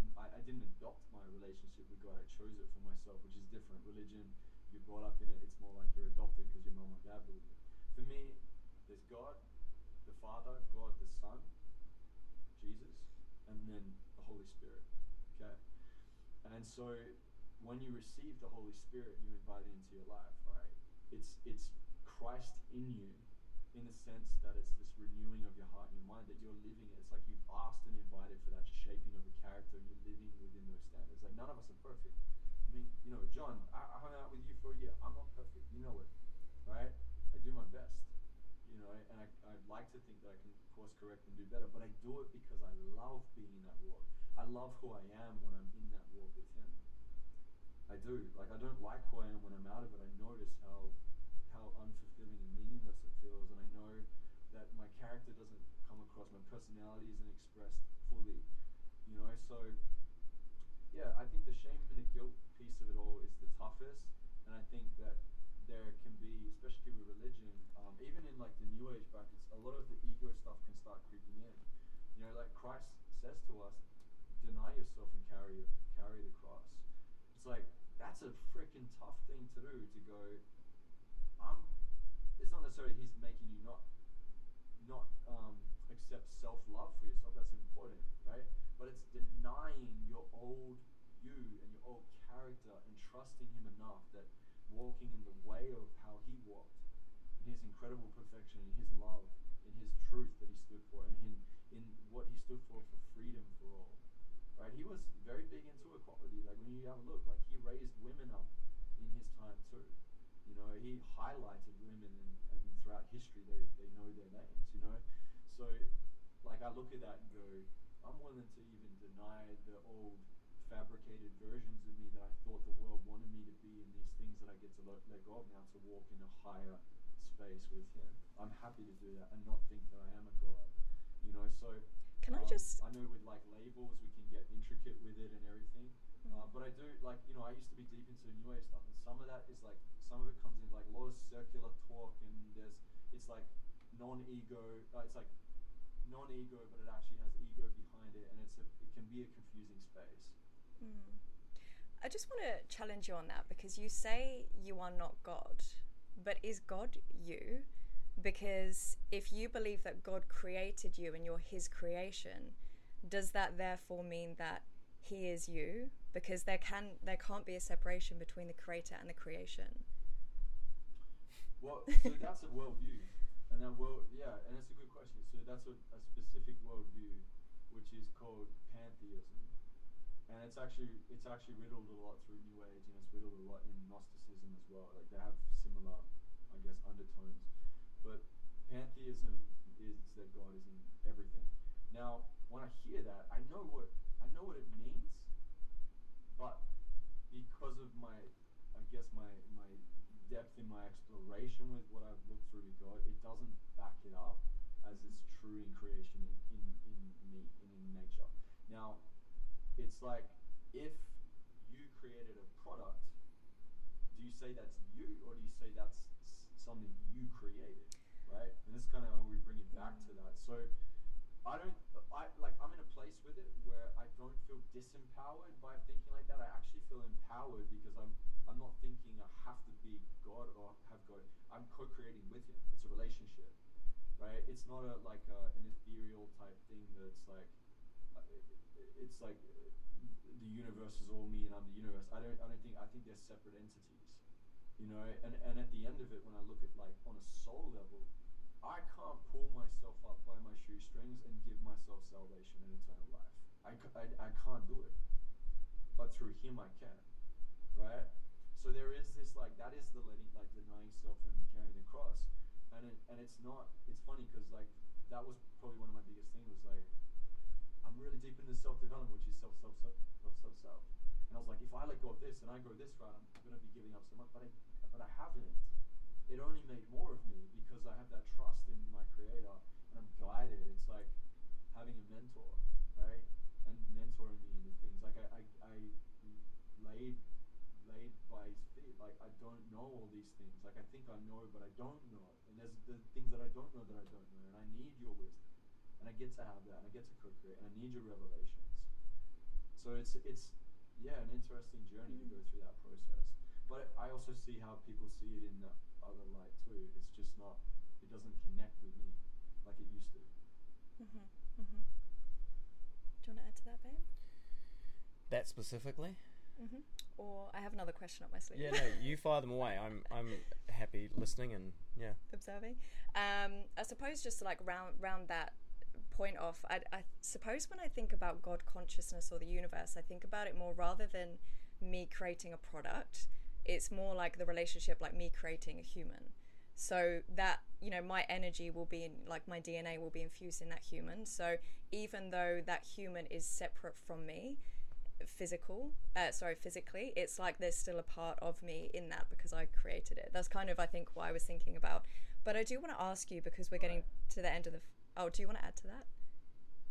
I'm, I, I didn't adopt my relationship with God. I chose it for myself, which is different. Religion, brought up in it. It's more like you're adopted because your mom or dad believe it. For me, there's God, the Father, God the Son, Jesus, and then the Holy Spirit. Okay? And so when you receive the Holy Spirit, you invite it into your life, right? It's it's Christ in you in the sense that it's this renewing of your heart and your mind that you're living it. It's like you've asked and invited for that shaping of a character you're living within those standards. Like none of us are perfect. I you know, John, I, I hung out with you for a year. I'm not perfect. You know it. Right? I do my best. You know, and I, I'd like to think that I can course correct and do better, but I do it because I love being in that walk. I love who I am when I'm in that walk with him. I do. Like I don't like who I am when I'm out of it. I notice how how unfulfilling and meaningless it feels, and I know that my character doesn't come across, my personality isn't expressed fully. You know, so yeah, I think the shame and the guilt piece of it all is the toughest, and I think that there can be, especially with religion, um, even in like the New Age brackets, a lot of the ego stuff can start creeping in. You know, like Christ says to us, deny yourself and carry carry the cross. It's like that's a freaking tough thing to do. To go, I'm. It's not necessarily he's making you not not um, accept self love for yourself. That's important, right? But it's denying your old you and your old character and trusting him enough that walking in the way of how he walked, in his incredible perfection, in his love, in his truth that he stood for, and in in what he stood for for freedom for all. Right? He was very big into equality. Like when you have a look, like he raised women up in his time too. You know, he highlighted women and, and throughout history they, they know their names, you know. So like I look at that and go, I'm willing to even deny the old fabricated versions of me that I thought the world wanted me to be and these things that I get to let, let go of now to walk in a higher space with him. I'm happy to do that and not think that I am a God. You know, so Can I um, just- I know with like labels we can get intricate with it and everything. Uh, but I do like you know I used to be deep into new age stuff and some of that is like some of it comes in like a lot of circular talk and there's it's like non-ego uh, it's like non-ego but it actually has ego behind it and it's a, it can be a confusing space. Hmm. I just want to challenge you on that because you say you are not God, but is God you? Because if you believe that God created you and you're His creation, does that therefore mean that He is you? Because there can there can't be a separation between the Creator and the creation. Well, so that's a worldview, and that world, yeah, and it's a good question. So that's a, a specific worldview, which is called pantheism. And it's actually it's actually riddled a lot through New Age, and it's riddled a lot in Gnosticism as well. Like they have similar, I guess, undertones. But pantheism is that God is in everything. Now, when I hear that, I know what I know what it means, but because of my, I guess my my depth in my exploration with what I've looked through with God, it doesn't back it up as it's true in creation in, in, in me and in nature. Now, it's like if you created a product, do you say that's you or do you say that's something you created, right? And this is kind of how we bring it back to that. So I don't, I like, I'm in a place with it where I don't feel disempowered by thinking like that. I actually feel empowered because I'm, I'm not thinking I have to be God or have God. I'm co-creating with Him. It's a relationship, right? It's not a like a, an ethereal type thing that's like, it's like the universe is all me and I'm the universe. I don't, I don't think. I think they're separate entities, you know. And and at the end of it, when I look at like on a soul level, I can't pull myself up by my shoestrings and give myself salvation and eternal life. I I can't do it. But through Him I can. Right? So there is this like, that is the letting, like denying self and carrying the cross. And it, and it's not, it's funny because like, that was probably one of my biggest things was like, I'm really deep into self development, which is self, self, self, self, self, self. And I was like, if I let go of this and I go this route, I'm going to be giving up so much. But I, but I haven't. It only made more of me because I have that trust in my creator and I'm guided. It's like having a mentor, right? And mentoring me into things. Like I, I, I laid, laid by his feet. Like I don't know all these things. Like I think I know, but I don't know. And there's the things that I don't know that I don't know. And I need your wisdom. And I get to have that. And I get to co-create. And I need your revelations. So it's it's yeah an interesting journey to go through that process. But I also see how people see it in the other light too. It's just not. It doesn't connect with me like it used to. Mm-hmm. Mm-hmm. Do you want to add to that, babe? That specifically? Mm-hmm. Or I have another question up my sleeve. Yeah, no, you fire them away. I'm I'm happy listening and yeah. observing. Um, I suppose just to like round round that point off, I, I suppose when I think about God consciousness or the universe, I think about it more rather than me creating a product. It's more like the relationship, like me creating a human. So that you know, my energy will be in, like my DNA will be infused in that human. So even though that human is separate from me, physical uh, sorry physically it's like there's still a part of me in that because i created it that's kind of i think what i was thinking about but i do want to ask you because we're getting to the end of the oh do you want to add to that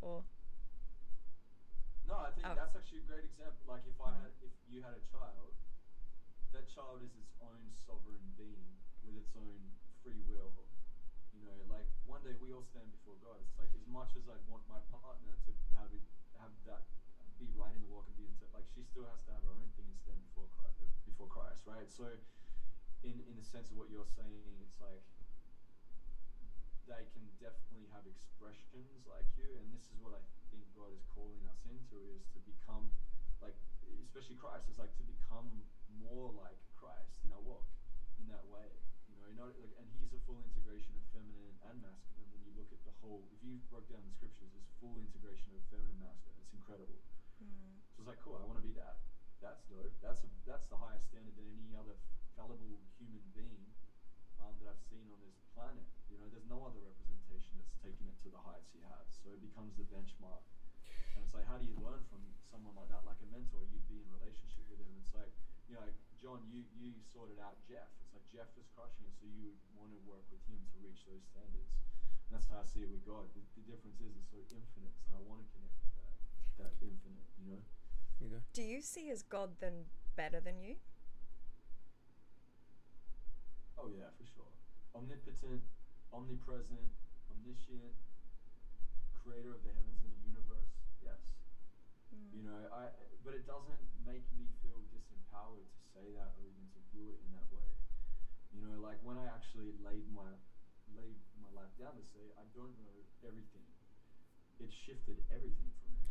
or No, I think Oh. that's actually a great example. Like if I mm-hmm. had, if you had a child, that child is its own sovereign being with its own free will. You know, like one day we all stand before God. It's like as much as I'd want my partner to have it, have that, be right in the walk and be into, like she still has to have her own thing and stand before Christ, before Christ, right? So, in in the sense of what you're saying, it's like they can definitely have expressions like you, and this is what I think God is calling us into is to become like, especially Christ is like to become more like Christ in our walk in that way. You know, not like, and He's a full integration of feminine and masculine. When you look at the whole, if you broke down the scriptures, there's a full integration of feminine and masculine. It's incredible. Mm. So it's like, cool, I want to be that. That's dope. That's a, that's the highest standard than any other fallible human being that I've seen on this planet. You know, there's no other representation that's taken it to the heights he has. So it becomes the benchmark. And it's like, how do you learn from someone like that? Like a mentor, you'd be in relationship with him. It's like, you know, like John, you you sorted out Jeff. It's like Jeff was crushing it, so you would want to work with him to reach those standards. And that's how I see it with God. The, the difference is it's so infinite, so I want to connect with that, that infinite. You know. You go. do you see as god then better than you Oh yeah, for sure. Omnipotent, omnipresent, omniscient, creator of the heavens and the universe. Yes. You mm. know, I but it doesn't make me feel disempowered to say that or even to view it in that way. You know, like when I actually laid my laid my life down to say I don't know everything. It shifted everything for me.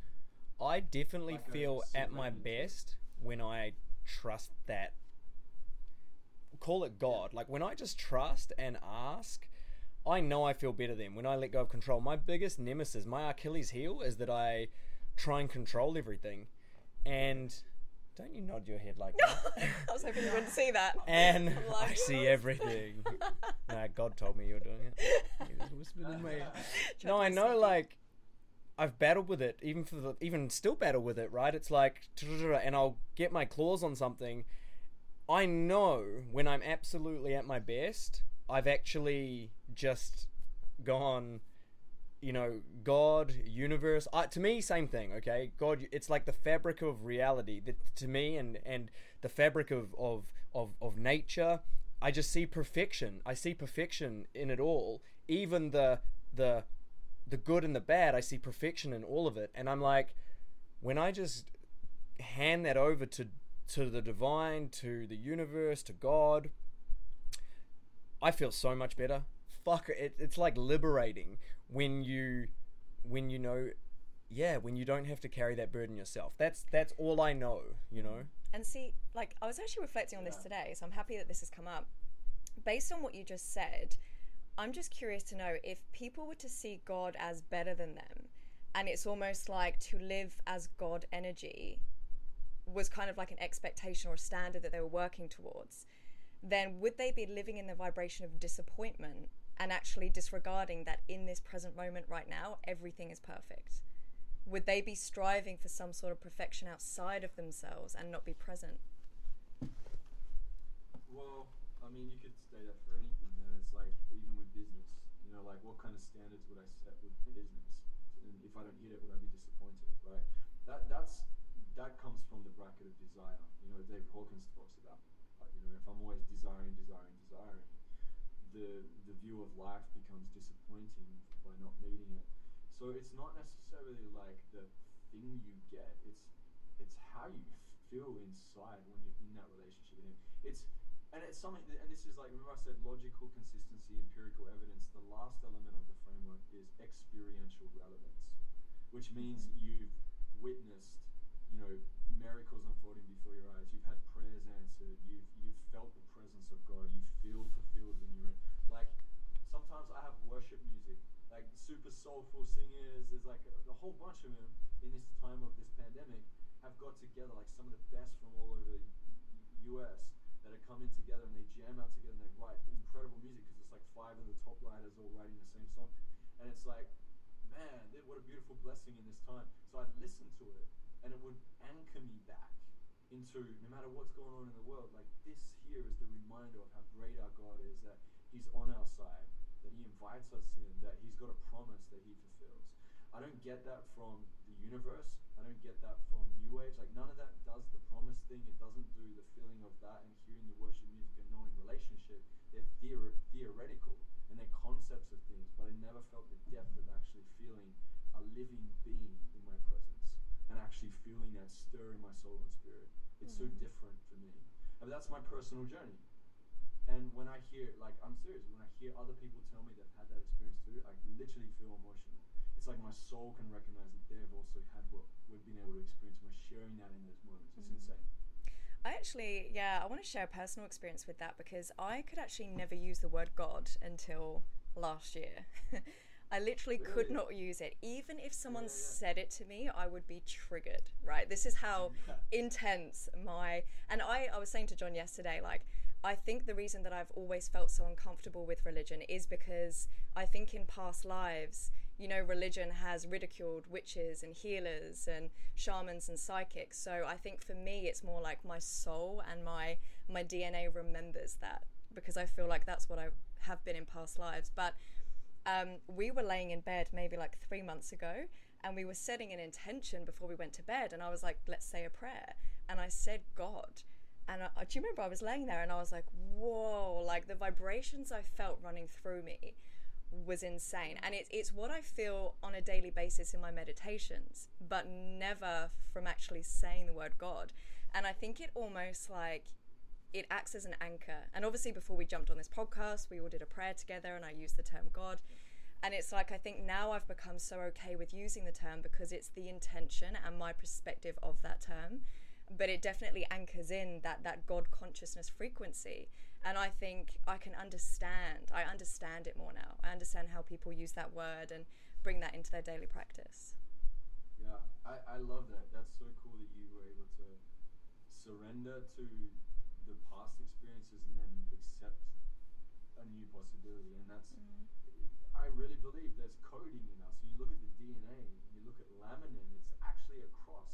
I definitely Like feel at my best when I trust that. Call it God. Like when I just trust and ask, I know I feel better then. When I let go of control, my biggest nemesis, my Achilles heel, is that I try and control everything. and don't you nod your head like that? I was hoping you wouldn't see that. and like, I see everything. nah, God told me you were doing it. Whispered in my ear. No, I know. Like, I've battled with it, even for the, even still battle with it. Right? It's like, and I'll get my claws on something. I know when I'm absolutely at my best, I've actually just gone. You know, God, universe. To me, same thing. Okay, God. It's like the fabric of reality. That to me, and and the fabric of of of of nature. I just see perfection. I see perfection in it all. Even the the the good and the bad, I see perfection in all of it. And I'm like, when I just hand that over to to the divine, to the universe, to God, I feel so much better. Fuck it, it's like liberating when you when you know yeah, when you don't have to carry that burden yourself. That's that's all I know, you know. And see, like, I was actually reflecting on this today, so I'm happy that this has come up. Based on what you just said, I'm just curious to know if people were to see God as better than them, and it's almost like to live as God energy was kind of like an expectation or a standard that they were working towards, then would they be living in the vibration of disappointment and actually disregarding that in this present moment right now, everything is perfect? Would they be striving for some sort of perfection outside of themselves and not be present? Well, I mean, you could say that for anything. Then it's like even with business, you know, like what kind of standards would I set with business? And if I don't hit it, would I be disappointed? Right? That that's that comes from the bracket of desire. You know, David Hawkins talks about. Like, you know, if I'm always desiring, desiring, desiring, the the view of life becomes disappointing by not meeting it. So it's not necessarily like the thing you get. It's it's how you feel inside when you're in that relationship with him. It's and it's something, that, and this is like remember I said logical consistency, empirical evidence. The last element of the framework is experiential relevance, which means mm-hmm. you've witnessed, you know, miracles unfolding before your eyes. You've had prayers answered. You've you've felt the presence of God. You feel fulfilled when you're in. Like sometimes I have worship music, like super soulful singers. There's like a, a whole bunch of them in this time of this pandemic have got together, like some of the best from all over the U.S. that are coming together and they jam out together and they write incredible music because it's like five of the top writers all writing the same song, and it's like, man, what a beautiful blessing in this time. So I'd listen to it and it would anchor me back into no matter what's going on in the world, like this here is the reminder of how great our God is, that He's on our side, that He invites us in, that He's got a promise that He fulfills. I don't get that from the universe. I don't get that from New Age. Like none of that does the promise thing. It doesn't do the feeling of that and hearing the worship music and knowing relationship. They're theor- theoretical and they're concepts of things, but I never felt the depth of actually feeling a living being in my presence actually feeling that stir in my soul and spirit. It's so mm-hmm. different for me. And that's my personal journey. And when I hear, like, I'm serious, when I hear other people tell me they've had that experience too, I literally feel emotional. It's like my soul can recognize that they've also had what we've been able to experience. We're sharing that in those moments. It's mm-hmm. insane. I actually, yeah, I want to share a personal experience with that because I could actually never use the word God until last year. I literally could not use it. Even if someone Yeah, yeah. said it to me, I would be triggered, right? This is how intense my. And I, I was saying to John yesterday, like, I think the reason that I've always felt so uncomfortable with religion is because I think in past lives, you know, religion has ridiculed witches and healers and shamans and psychics. So I think for me, it's more like my soul and my my DNA remembers that because I feel like that's what I have been in past lives. But um, we were laying in bed maybe like three months ago and we were setting an intention before we went to bed and i was like let's say a prayer. And i said god. And I, do you remember i was laying there and i was like whoa like the vibrations i felt running through me was insane. And it's, it's what i feel on a daily basis in my meditations but never from actually saying the word god. And i think it almost like it acts as an anchor. And obviously, before we jumped on this podcast, we all did a prayer together, and I used the term God. And it's like, I think now I've become so okay with using the term because it's the intention and my perspective of that term. But it definitely anchors in that, that God consciousness frequency. And I think I can understand, I understand it more now. I understand how people use that word and bring that into their daily practice. Yeah, I, I love that. That's so cool that you were able to surrender to the past experiences and then accept a new possibility. And that's, Mm. I really believe there's coding in us. When you look at the DNA, you look at laminin, it's actually a cross.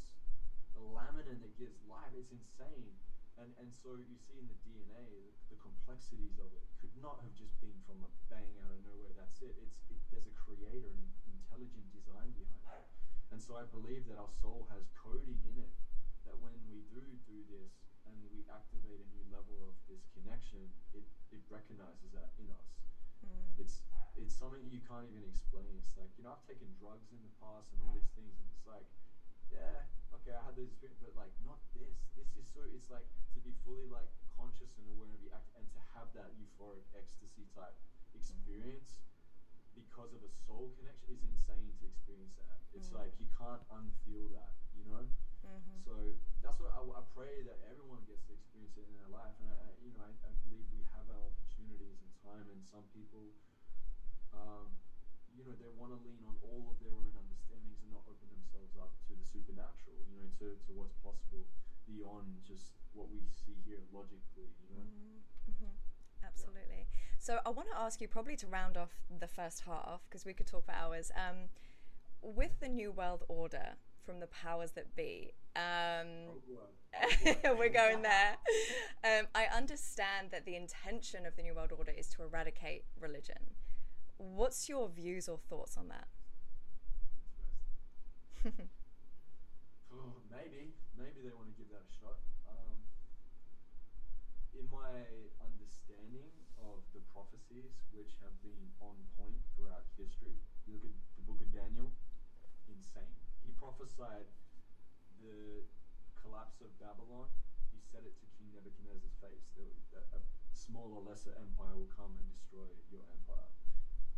The laminin that gives life, it's insane. And, and so you see in the DNA, the, the complexities of it could not have just been from a bang out of nowhere. That's it. It's it, there's a creator and intelligent design behind it. And so I believe that our soul has coding in it. That when we do do this and we activate a new level of this connection, it, it recognizes that in us. Mm. It's it's something you can't even explain. It's like you know I've taken drugs in the past and all these things, and it's like, yeah, okay, I had this experience, but like not this. This is so. It's like to be fully like conscious and aware of your act, and to have that euphoric ecstasy type experience because of a soul connection is insane to experience that. It's Mm. like you can't unfeel that, you know. Mhm. So that's what I, I pray that everyone gets to experience it in their life, and I, I you know I, I believe we have our opportunities and time, and some people, um, you know, they want to lean on all of their own understandings and not open themselves up to the supernatural, you know, to, to what's possible beyond just what we see here logically, you know. Mhm. Absolutely. So I want to ask you, probably to round off the first half, because we could talk for hours. Um, with the New World Order from the powers that be, um, we're going there. Um, I understand that the intention of the New World Order is to eradicate religion. What's your views or thoughts on that? Oh, maybe, maybe they want to give that a shot. Um, in my understanding of the prophecies, which have been on point throughout history, you look at the book of Daniel, prophesied the collapse of Babylon. He said it to King Nebuchadnezzar's face. That a, a smaller, lesser empire will come and destroy your empire.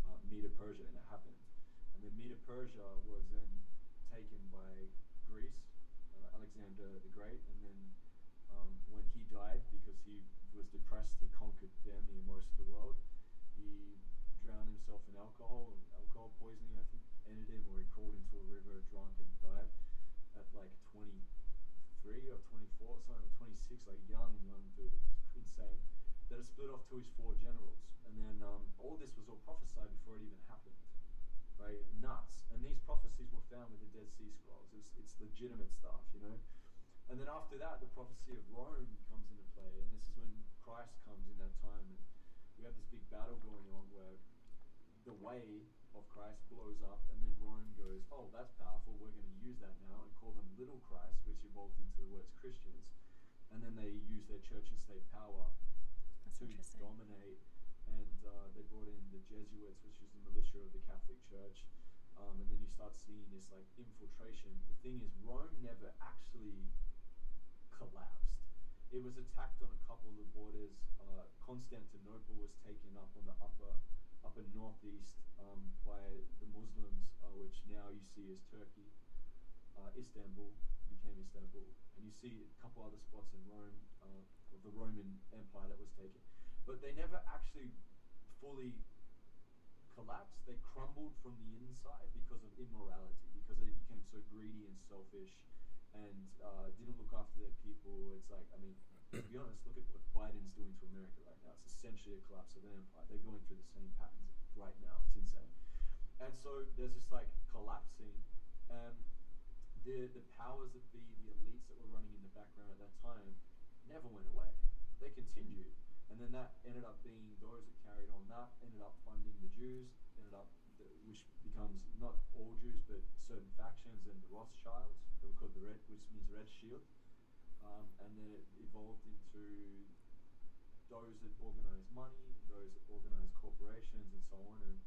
Uh, Medo Persia, and it happened. And then Medo Persia was then taken by Greece, uh, Alexander the Great, and then um, when he died, because he was depressed, he conquered damn near most of the world. He drowned himself in alcohol, alcohol poisoning, I think, ended him, or he crawled into a river drunk and died at like 23 or 24 or something, or 26, like young, young dude, insane. That it split off to his four generals, and then um, all this was all prophesied before it even happened right? Nuts. And these prophecies were found with the Dead Sea Scrolls. It's, it's legitimate stuff, you know? And then after that, the prophecy of Rome comes into play, and this is when Christ comes in that time. And we have this big battle going on where the way of Christ blows up, and then Rome goes, oh, that's powerful, we're going to use that now, and call them Little Christ, which evolved into the words Christians. And then they use their church and state power That's to dominate. And uh, they brought in the Jesuits, which is the militia of the Catholic Church. Um, and then you start seeing this like infiltration. The thing is, Rome never actually collapsed. It was attacked on a couple of the borders. Uh, Constantinople was taken up on the upper upper northeast um, by the Muslims, uh, which now you see as Turkey. Uh, Istanbul became Istanbul, and you see a couple other spots in Rome uh, of the Roman Empire that was taken, but they never actually fully collapsed. They crumbled from the inside because of immorality, because they became so greedy and selfish, and uh, didn't look after their people. It's like, I mean, to be honest, look at what Biden's doing to America right now. It's essentially a collapse of an empire. They're going through the same patterns right now. It's insane. And so there's this like collapsing. Um, the the powers that be, the elites that were running in the background at that time, never went away. They continued, and then that ended up being those that carried on that ended up funding the Jews, ended up the, which becomes not all Jews but certain factions and the Rothschilds. They were called the Red, which means Red Shield, um, and then it evolved into those that organize money, those that organize corporations, and so on. And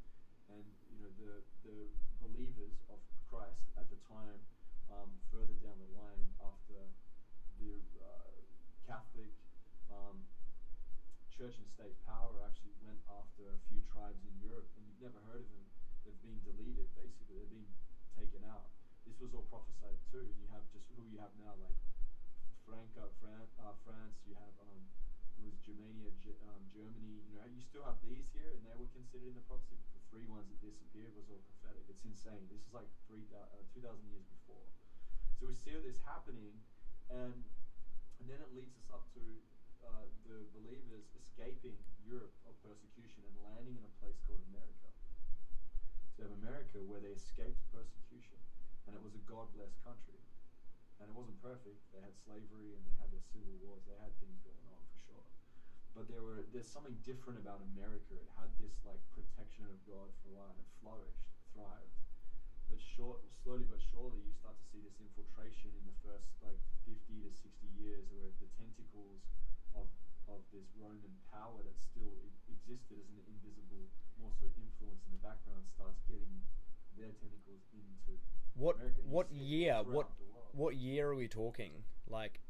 and you know the the believers of Christ at the time, um, further down the line after the uh, Catholic um, church and state power actually went after a few tribes in Europe, and you've never heard of them. They've been deleted, basically. They've been taken out. This was all prophesied too. You have just who you have now, like Franca, Fran- uh, France. You have um, was Germania, Ge- um, Germany. You know, you still have these here, and they were considered in the prophecy. But the three ones that disappeared was all prophetic. It's insane. This is like three uh, two thousand years before. So we see this happening, and and then it leads us up to uh, the believers escaping Europe of persecution and landing in a place called America. So you have America where they escaped persecution, and it was a God-blessed country, and it wasn't perfect. They had slavery and they had their civil wars. They had things going on for sure, but there were there's something different about America. It had this like protection of God for a while, and it flourished, thrived. But short, slowly but surely, you start to see this infiltration in the first like 50 to 60 years, where the tentacles of of this Roman power that still existed as an invisible, more so influence in the background, starts getting their tentacles into What America. What year? What what year are we talking? Like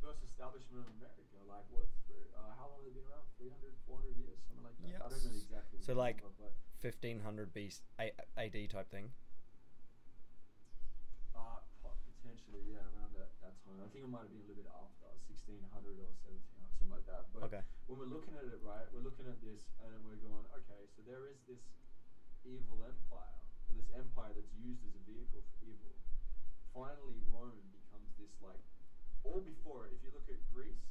first establishment of America? Like what? Uh, how long have they been around? 300, 400 years, something like that. I don't know Yes. exactly. So, like, number, 1500 BC, AD type thing. Uh, potentially, yeah, around that, that time. I think it might have been a little bit after, 1600 or 1700, something like that. But Okay. when we're looking at it, right, we're looking at this and we're going, okay, so there is this evil empire, or this empire that's used as a vehicle for evil. Finally, Rome becomes this, like, all before it, if you look at Greece,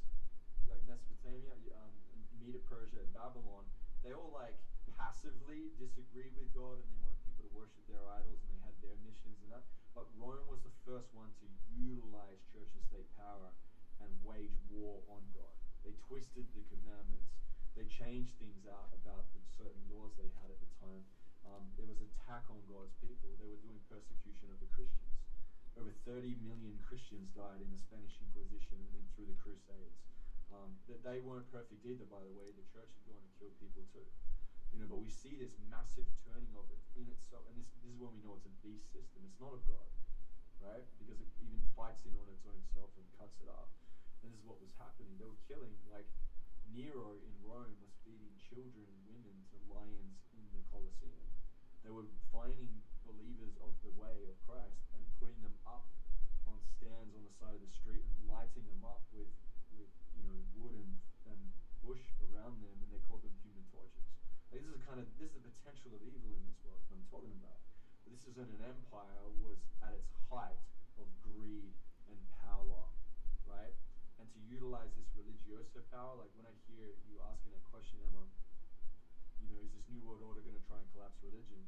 like Mesopotamia, um, Medo Persia, and Babylon, they all, like, passively disagree with God and they wanted people to worship their idols and they had their missions and that. But Rome was the first one to utilize church and state power and wage war on God. They twisted the commandments. They changed things out about the certain laws they had at the time. Um, it was attack on God's people. They were doing persecution of the Christians. Over 30 million Christians died in the Spanish Inquisition and then through the Crusades. Um, that they weren't perfect either, by the way. The church had gone and killed people too. You know, but we see this massive turning of it in itself, and this this is when we know it's a beast system. It's not of God, right? Because it even fights in on its own self and cuts it up. And this is what was happening. They were killing like Nero in Rome was feeding children and women to lions in the Colosseum. They were finding believers of the way of Christ and putting them up on stands on the side of the street and lighting them up with, with you know wood and, and bush around them, and they called them human torches. Like this is kind of this is the potential of evil in this world I'm talking about. But this is when an empire was at its height of greed and power, right? And to utilize this religioso power, like when I hear you asking that question, Emma, you know, is this new world order going to try and collapse religion?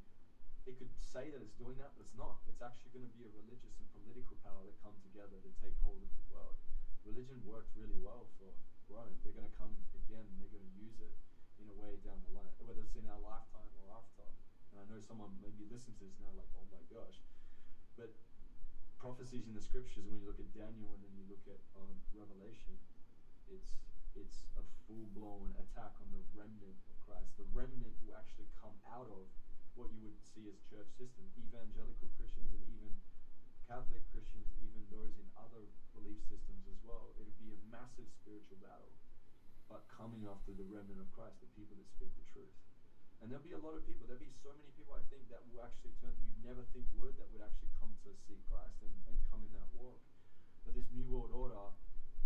It could say that it's doing that, but it's not. It's actually going to be a religious and political power that come together to take hold of the world. Religion worked really well for Rome. They're going to come again and they're going to use it in a way down the line, whether it's in our lifetime or after. And I know someone maybe listens to this now like, oh my gosh. But prophecies in the scriptures, when you look at Daniel and then you look at um, Revelation, it's it's a full blown attack on the remnant of Christ. The remnant will actually come out of what you would see as church system, evangelical Christians and even Catholic Christians, even those in other belief systems as well. It'd be a massive spiritual battle, but coming after the remnant of Christ, the people that speak the truth. And there'll be a lot of people. There'll be so many people I think that will actually turn. You'd never think would that would actually come to see Christ and, and come in that walk. But this new world order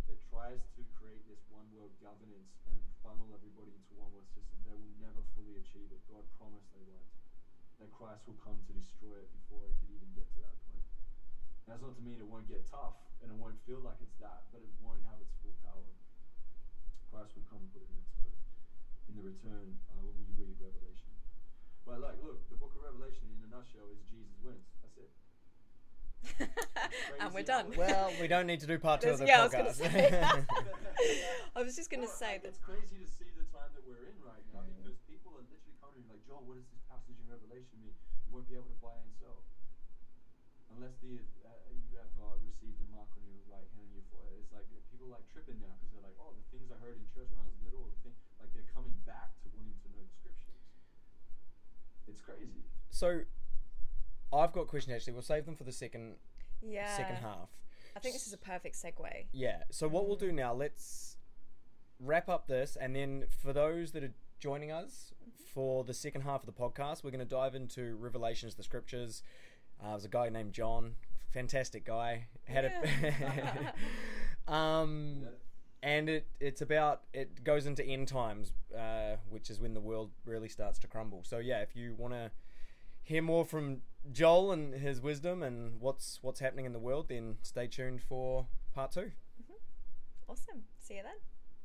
that tries to create this one world governance and funnel everybody into one world system, they will never fully achieve it. God promised they won't. That Christ will come to destroy it before it could even get to that point. And that's not to mean it won't get tough and it won't feel like it's that, but it won't have its full power. Christ will come and put an end to it in the return uh, when we read Revelation. But like, look, the book of Revelation in a nutshell is Jesus wins. That's it. and we're done. Well, we don't need to do part two of the There's- yeah, I was gonna podcast. say. I was just going to say that. it's crazy to see the time that we're in right now because people are literally coming to me like, Joel, what does this passage in Revelation mean? You won't be able to buy and sell unless the uh, you have uh, received a mark on your right hand and your forehead. It's like uh, people are like tripping now because they're like, oh, the things I heard in church when I was little, the thing, like they're coming back to wanting to know the scriptures. It's crazy. so, I've got a question actually. We'll save them for the second Yeah. second half. I think this is a perfect segue. Yeah. So what we'll do now, let's wrap up this, and then for those that are joining us for the second half of the podcast, we're going to dive into Revelations, the Scriptures. Uh, there's a guy named John, fantastic guy. Had a um, Yeah. and it it's about it goes into end times, uh, which is when the world really starts to crumble. So yeah, if you want to hear more from Joel and his wisdom and what's what's happening in the world, then stay tuned for part two. Awesome. See you then.